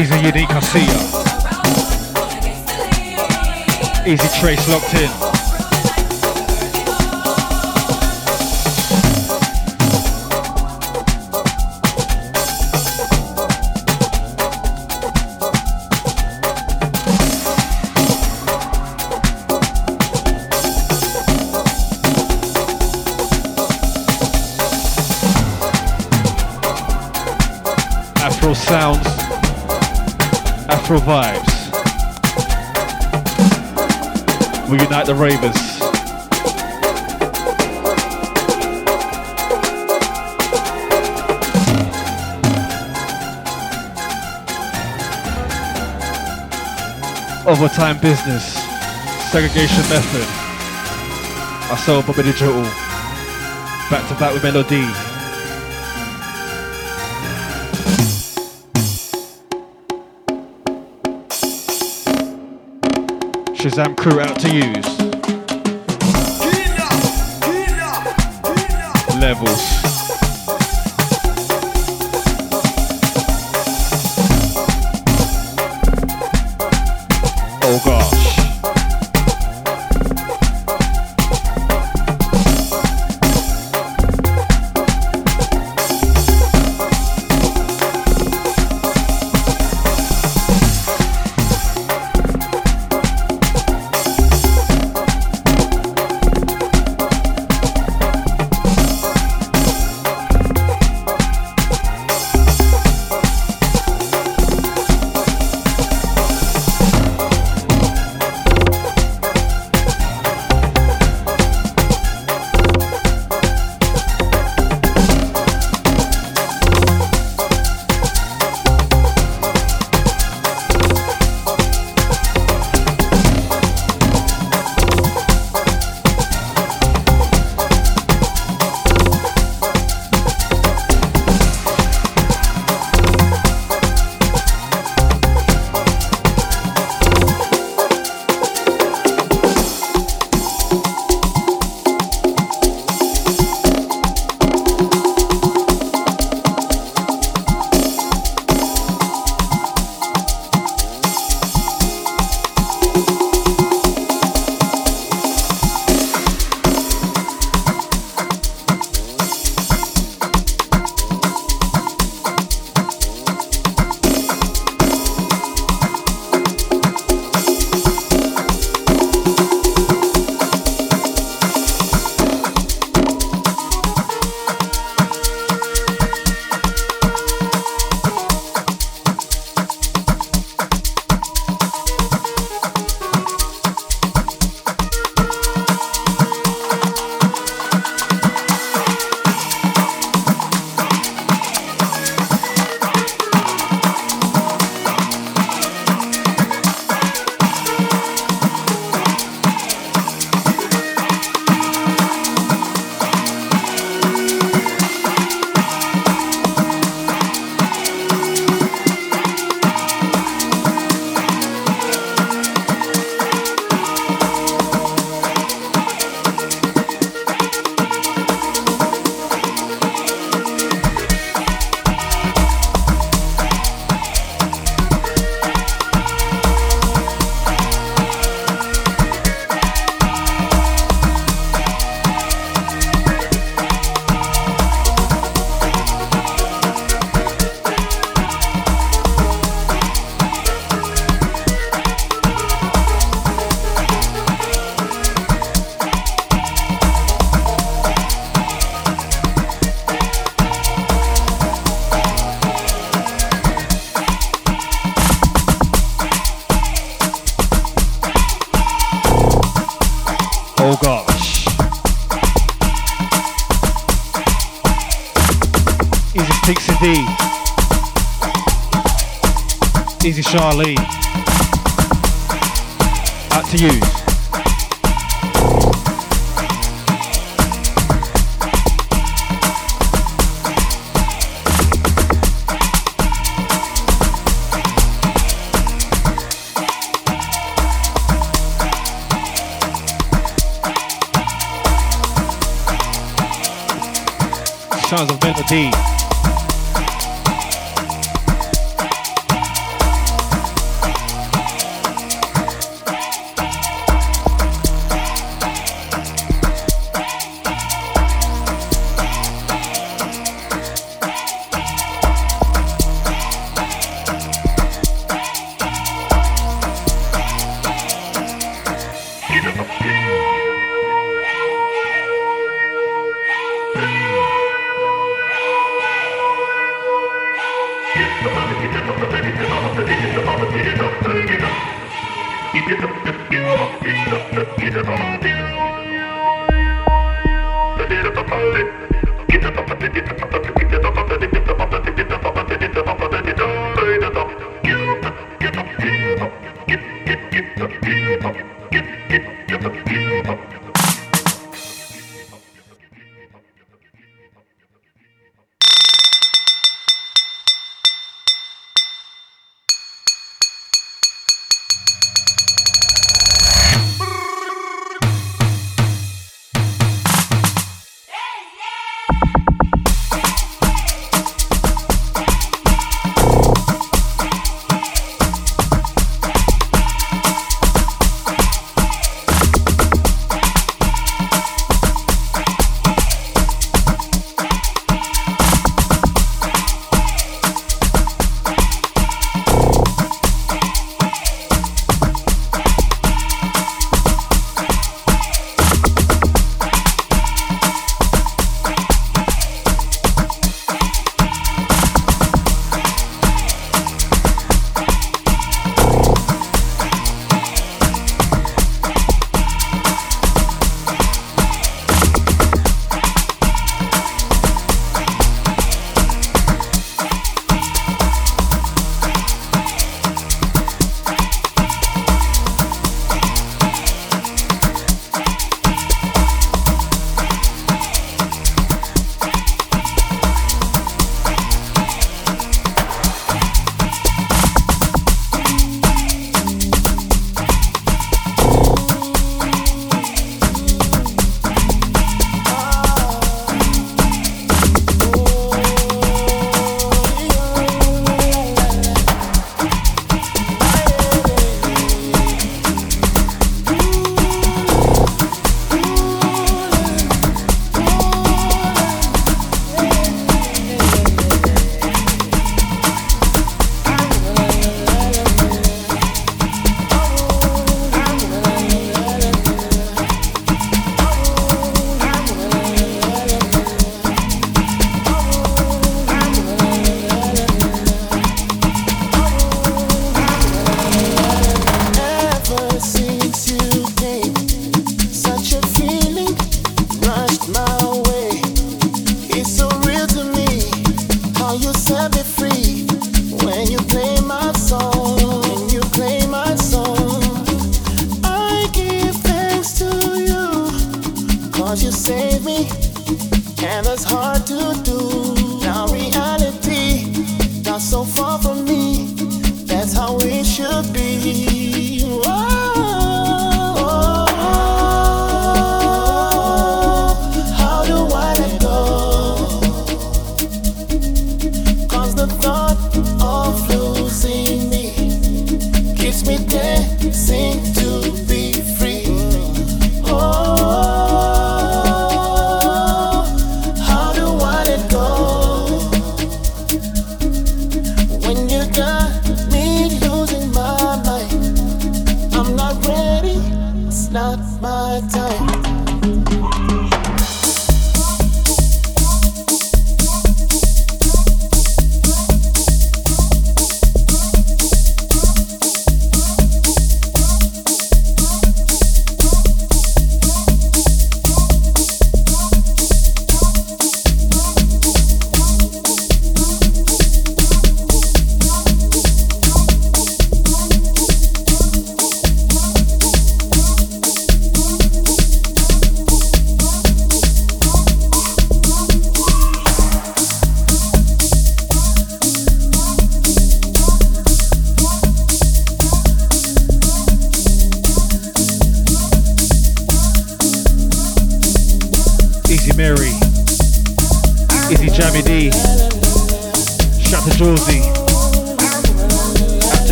Easy Unique, I see ya. Easy Trace locked in. Afro vibes. We unite the ravers. Overtime business, segregation method. I saw Bobby Digital. Back to back with Melo-D. Shazam crew out to use. Levels. Charlie.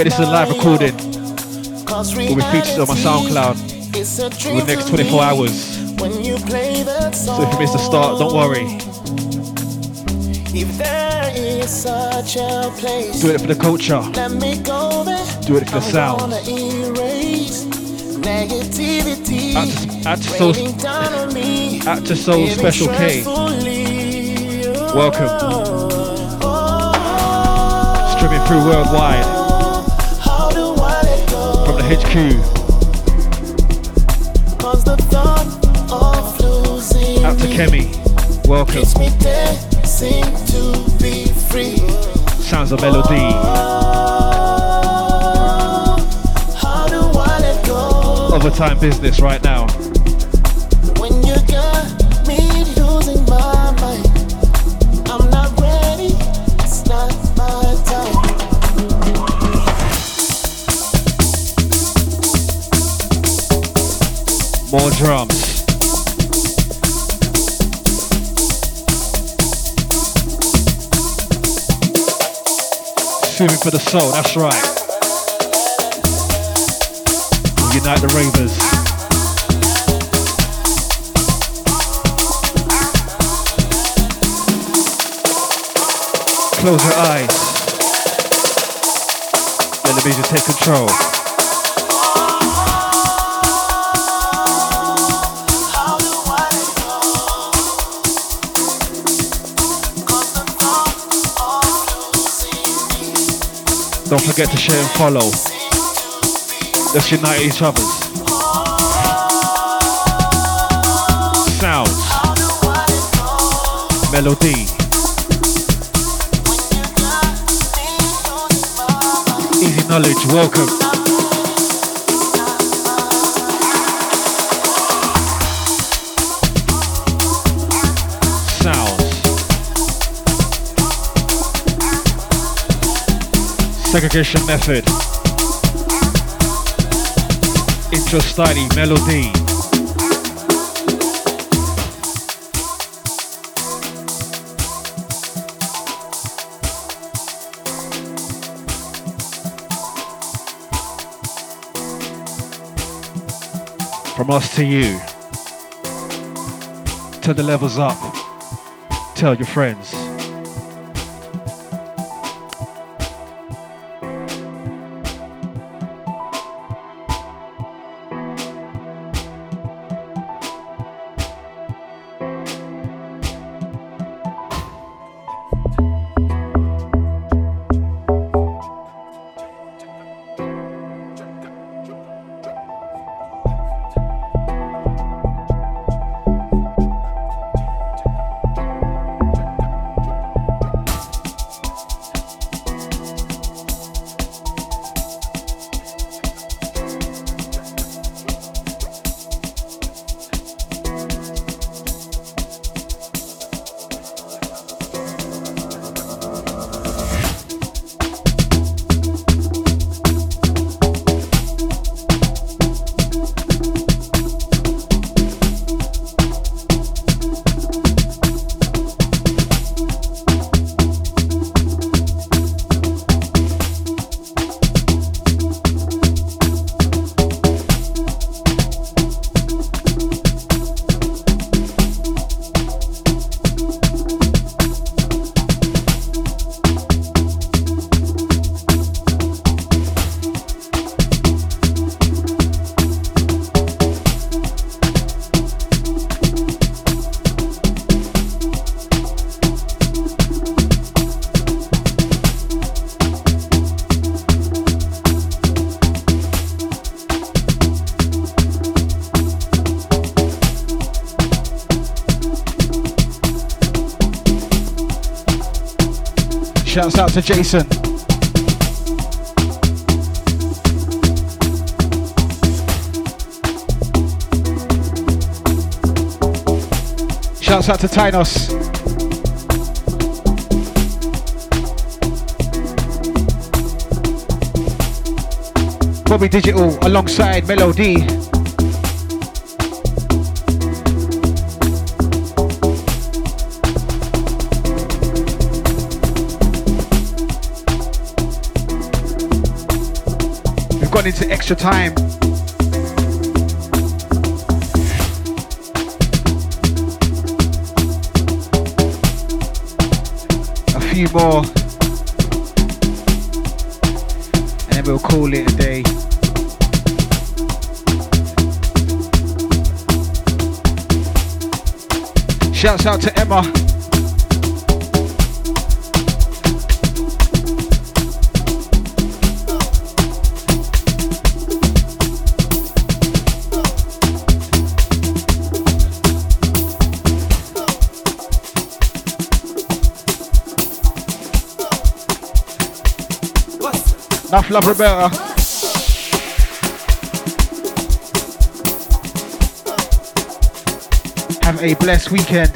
Forget this is a live recording. Will be featured on my SoundCloud in the next 24 hours. So if you miss the start, don't worry. If there is such a place, Do it for the culture. let me go there. Do it for the sound. Gonna erase negativity. At to, Soul, raining down on me. at to Soul Special K. Welcome. Oh, Streaming through worldwide HQ. Cause the thought of losing Out to Kemi. Welcome. Me dancing to be free. Sounds of Melo-D. Oh, how do I let go? Overtime business right now. More drums. Swimming for the soul, that's right. Unite the ravers. Close your eyes. Let the music take control. Don't forget to share and follow. Let's unite each other. Sounds. Melo-D. Easy knowledge. Welcome. Segregation method. Intro study. Melo-D. From us to you. Turn the levels up. Tell your friends. out to Tynos. Bobby Digital alongside Melo-D. We've gone into extra time. Few more. And then we'll call it a day. Shouts out to Emma. Enough love, Roberta. Ah. Have a blessed weekend.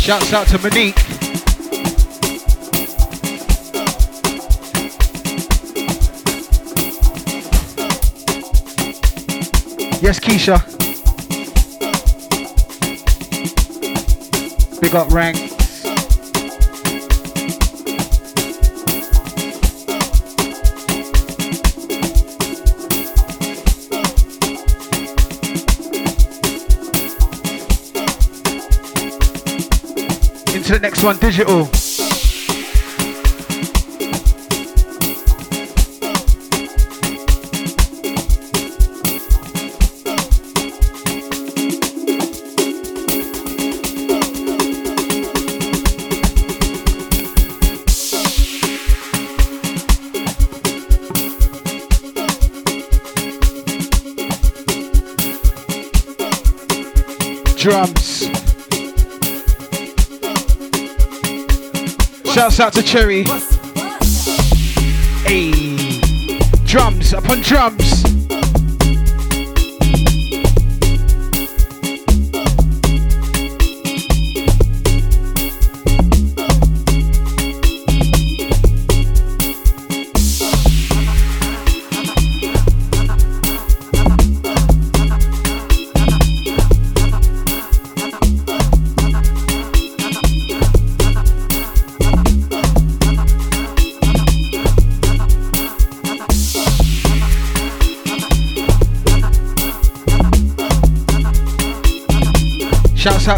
Shouts out to Monique. Yes, Keisha. Big up rank. Into the next one, digital. Shouts out to Cherry. Hey, drums upon drums.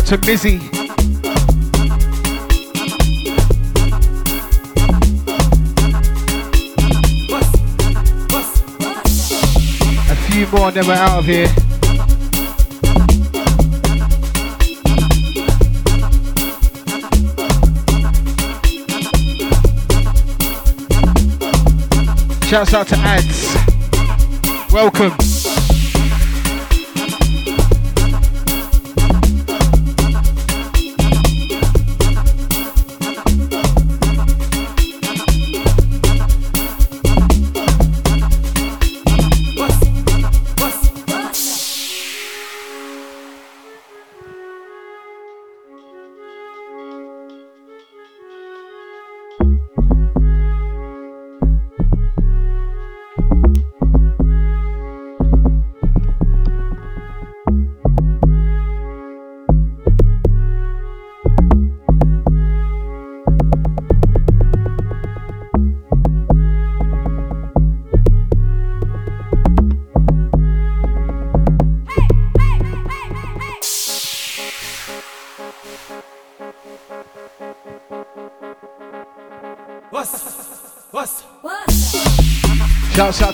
To Mizzy. A few more, and then we're out of here. Shouts out to Ads. Welcome.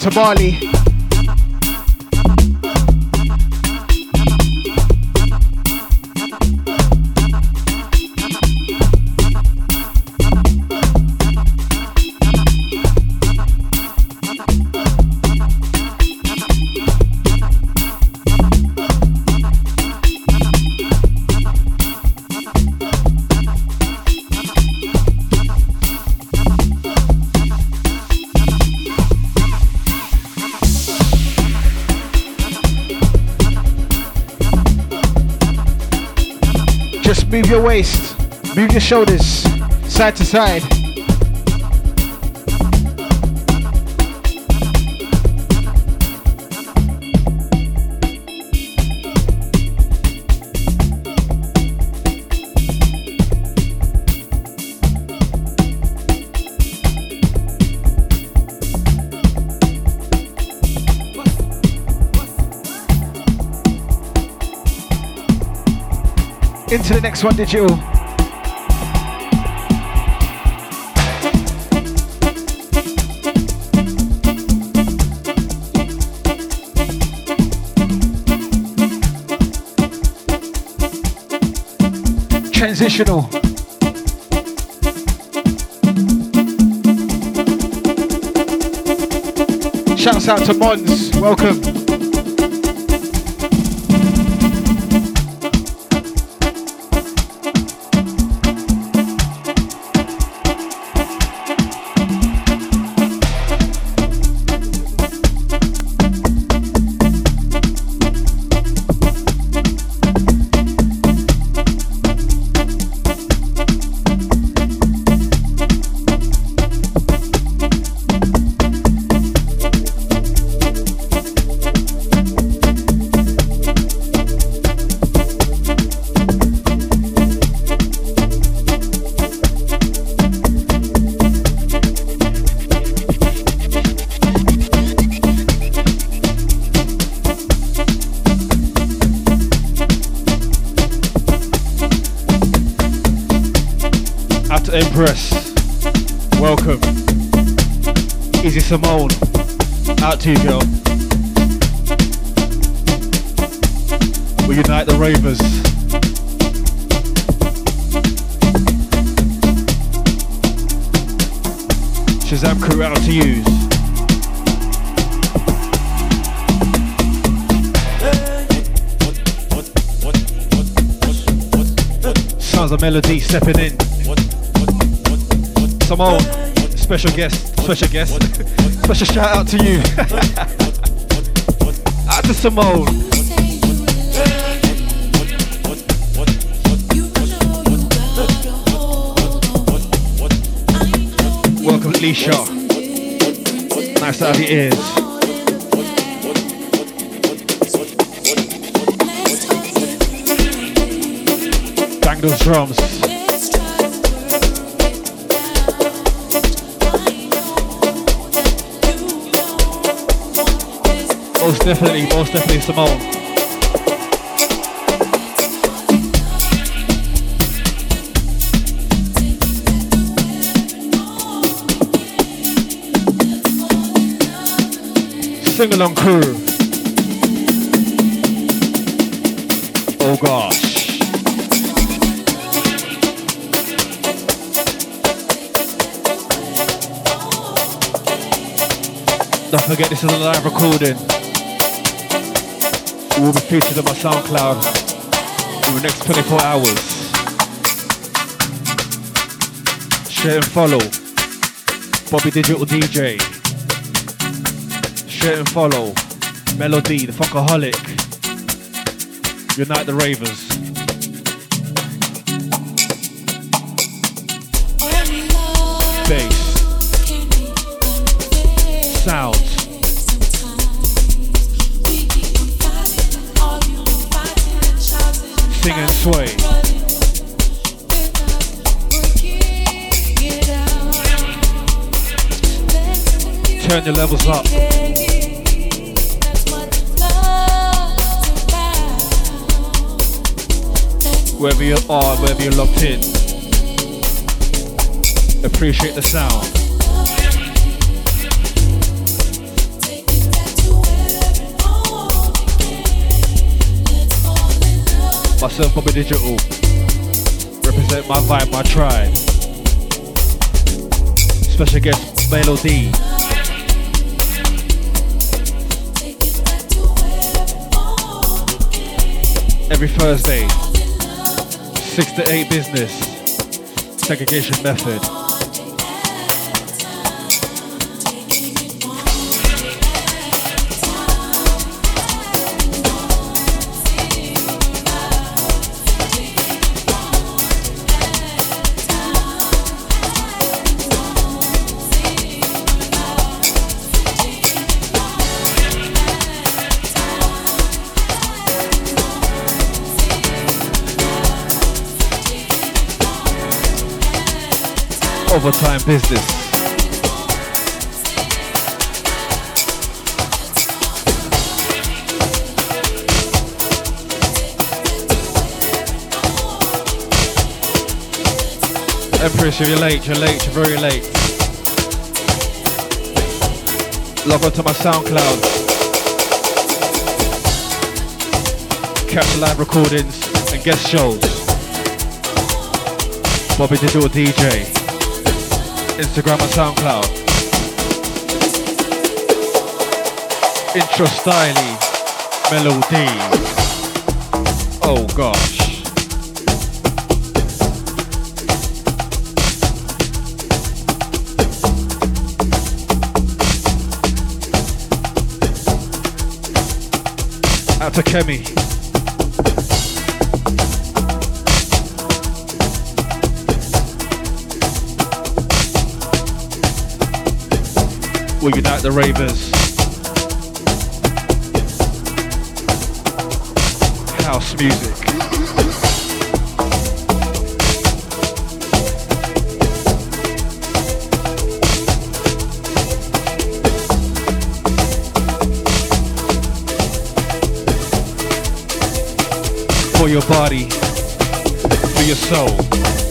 To Bali. Shoulders side to side. into the next one digital. Transitional. Shouts out to Mons, welcome. Melody stepping in. Simone, special guest, special guest. Special shout out to you. out to Simone. Welcome, Leisha. Nice to have your ears. Those drums. Most definitely, most definitely Simone. Sing along crew. Don't forget this is a live recording We will be featured on my SoundCloud in the next 24 hours. Share and follow Bobby Digital DJ. Share and follow Melo-D, the Funkaholic. Unite the Ravers. Bass. Sound. Turn your levels up. Wherever you are, wherever you're locked in. Appreciate the sound. Myself, Bobby Digital. Represent my vibe, my tribe. Special guest, Melo-D. Every Thursday, 6 to 8 business, segregation method. Overtime business. Empress, if you're late, you're late, you're very late. Log on to my SoundCloud. Catch live recordings and guest shows. Bobby Digital DJ. Instagram and SoundCloud. Intro styly Melo-D. Oh gosh. Out to Kemi. We unite the ravers. House music. For your body, for your soul.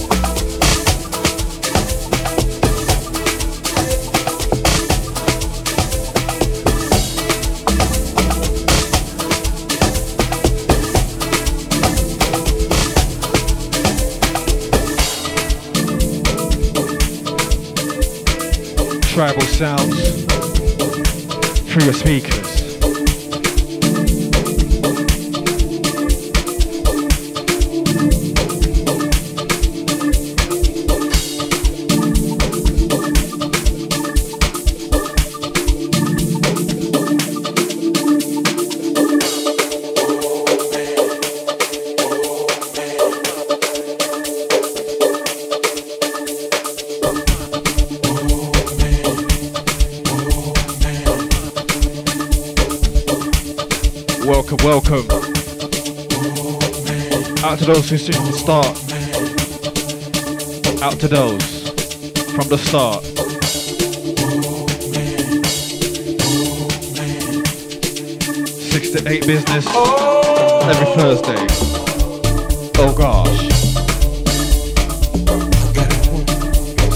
Tribal sounds through your speakers. To those who see from the start. Out to those from the start. Six to eight business every Thursday. Oh gosh.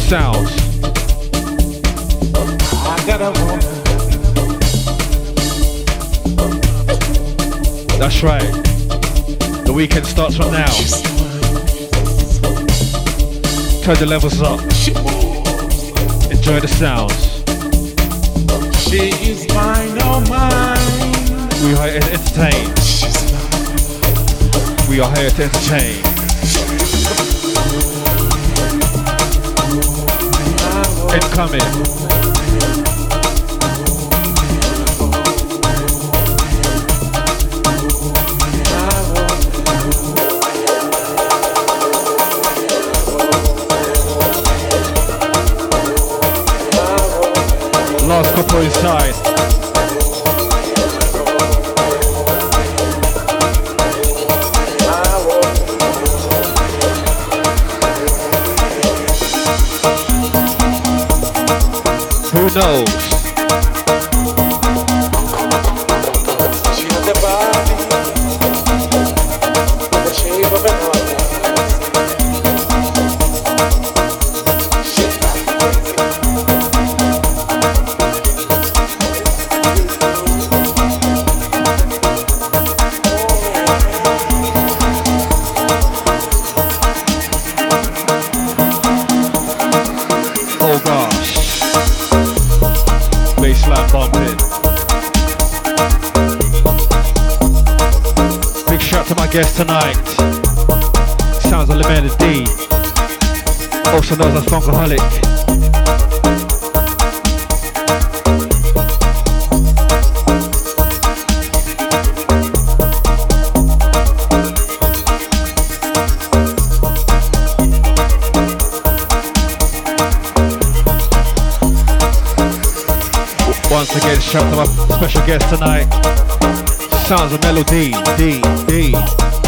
Sounds. I got a That's right. The weekend starts from now. Turn the levels up. Enjoy the sounds. She is mine, oh mine. We are here to entertain. We are here to entertain. Incoming. Last couple. Who knows? Tonight. Sounds of Lamella D. Also known as Funkaholic. Once again, shout out to my special guest tonight. Sounds of Melo-D, D, D.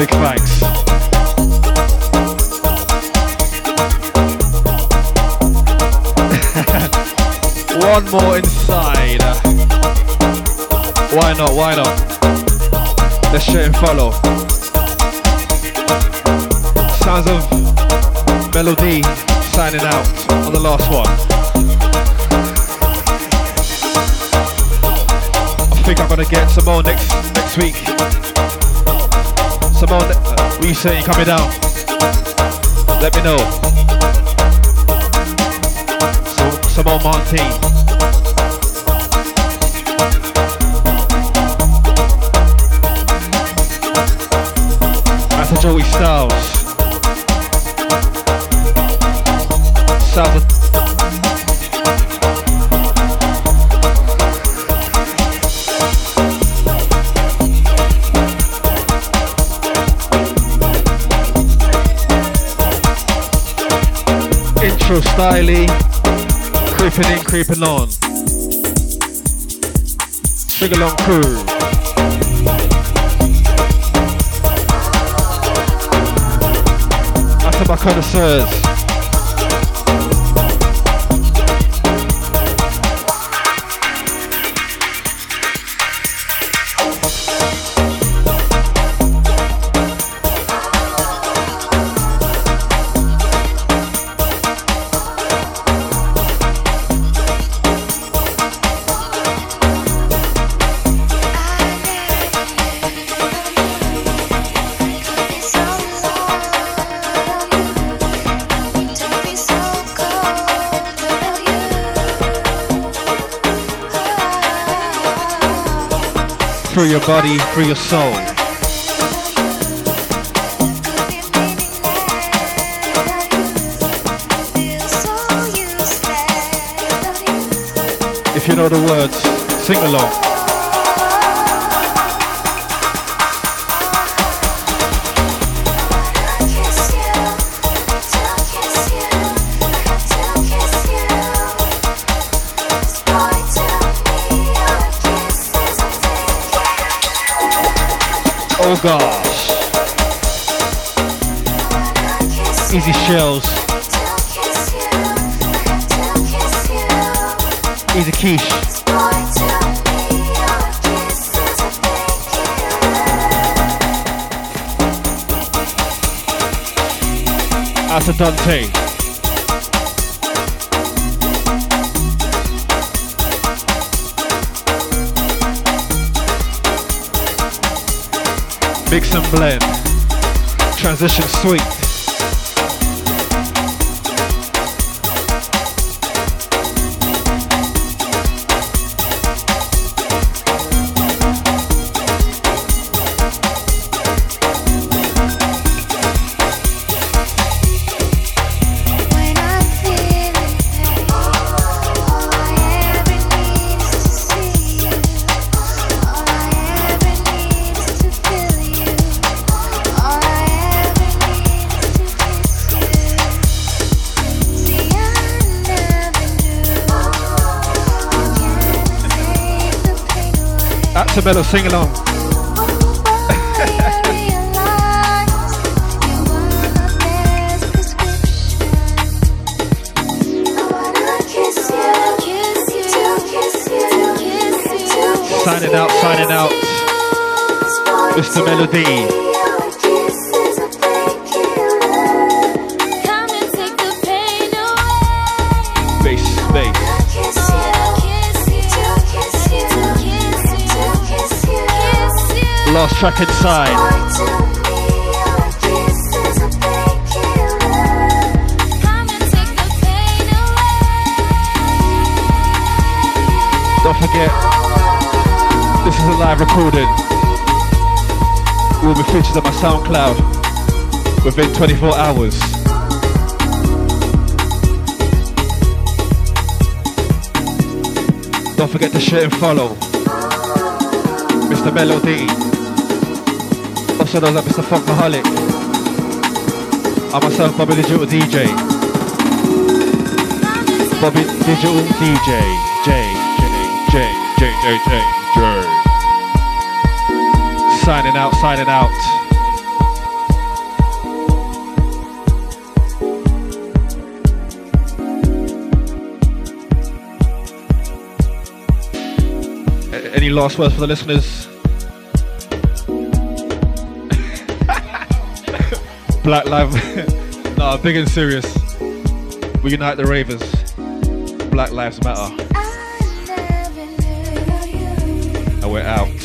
Big thanks. One more inside. Why not? Why not? Let's share and follow. Sounds of Melo-D signing out on the last one. I think I'm gonna get some more next next week. Some more. Ne- what you say? Coming down? Let me know. So, more Monty. That's Joey Styles. Intro styly, creeping in, creeping on. Sing along crew. That's my connoisseurs. Through your body, through your soul. If you know the words, sing along. Oh gosh. Easy shells. Easy quiche. Out Mix and blend. Transition sweet. Isabella, sing along. signing out, signing out. Mr. Melo-D. Track inside. Don't forget, this is a live recording. Will be featured on my SoundCloud within 24 hours. Don't forget to share and follow Mr. Melo-D knows that Mr. Funkaholic. I myself, Bobby Digital DJ. Bobby Digital DJ. J, J, J, J, J, J, J. Signing out, signing out. Any last words for the listeners? Black Lives. nah, big and serious. We unite the ravers. Black Lives Matter. And we're out.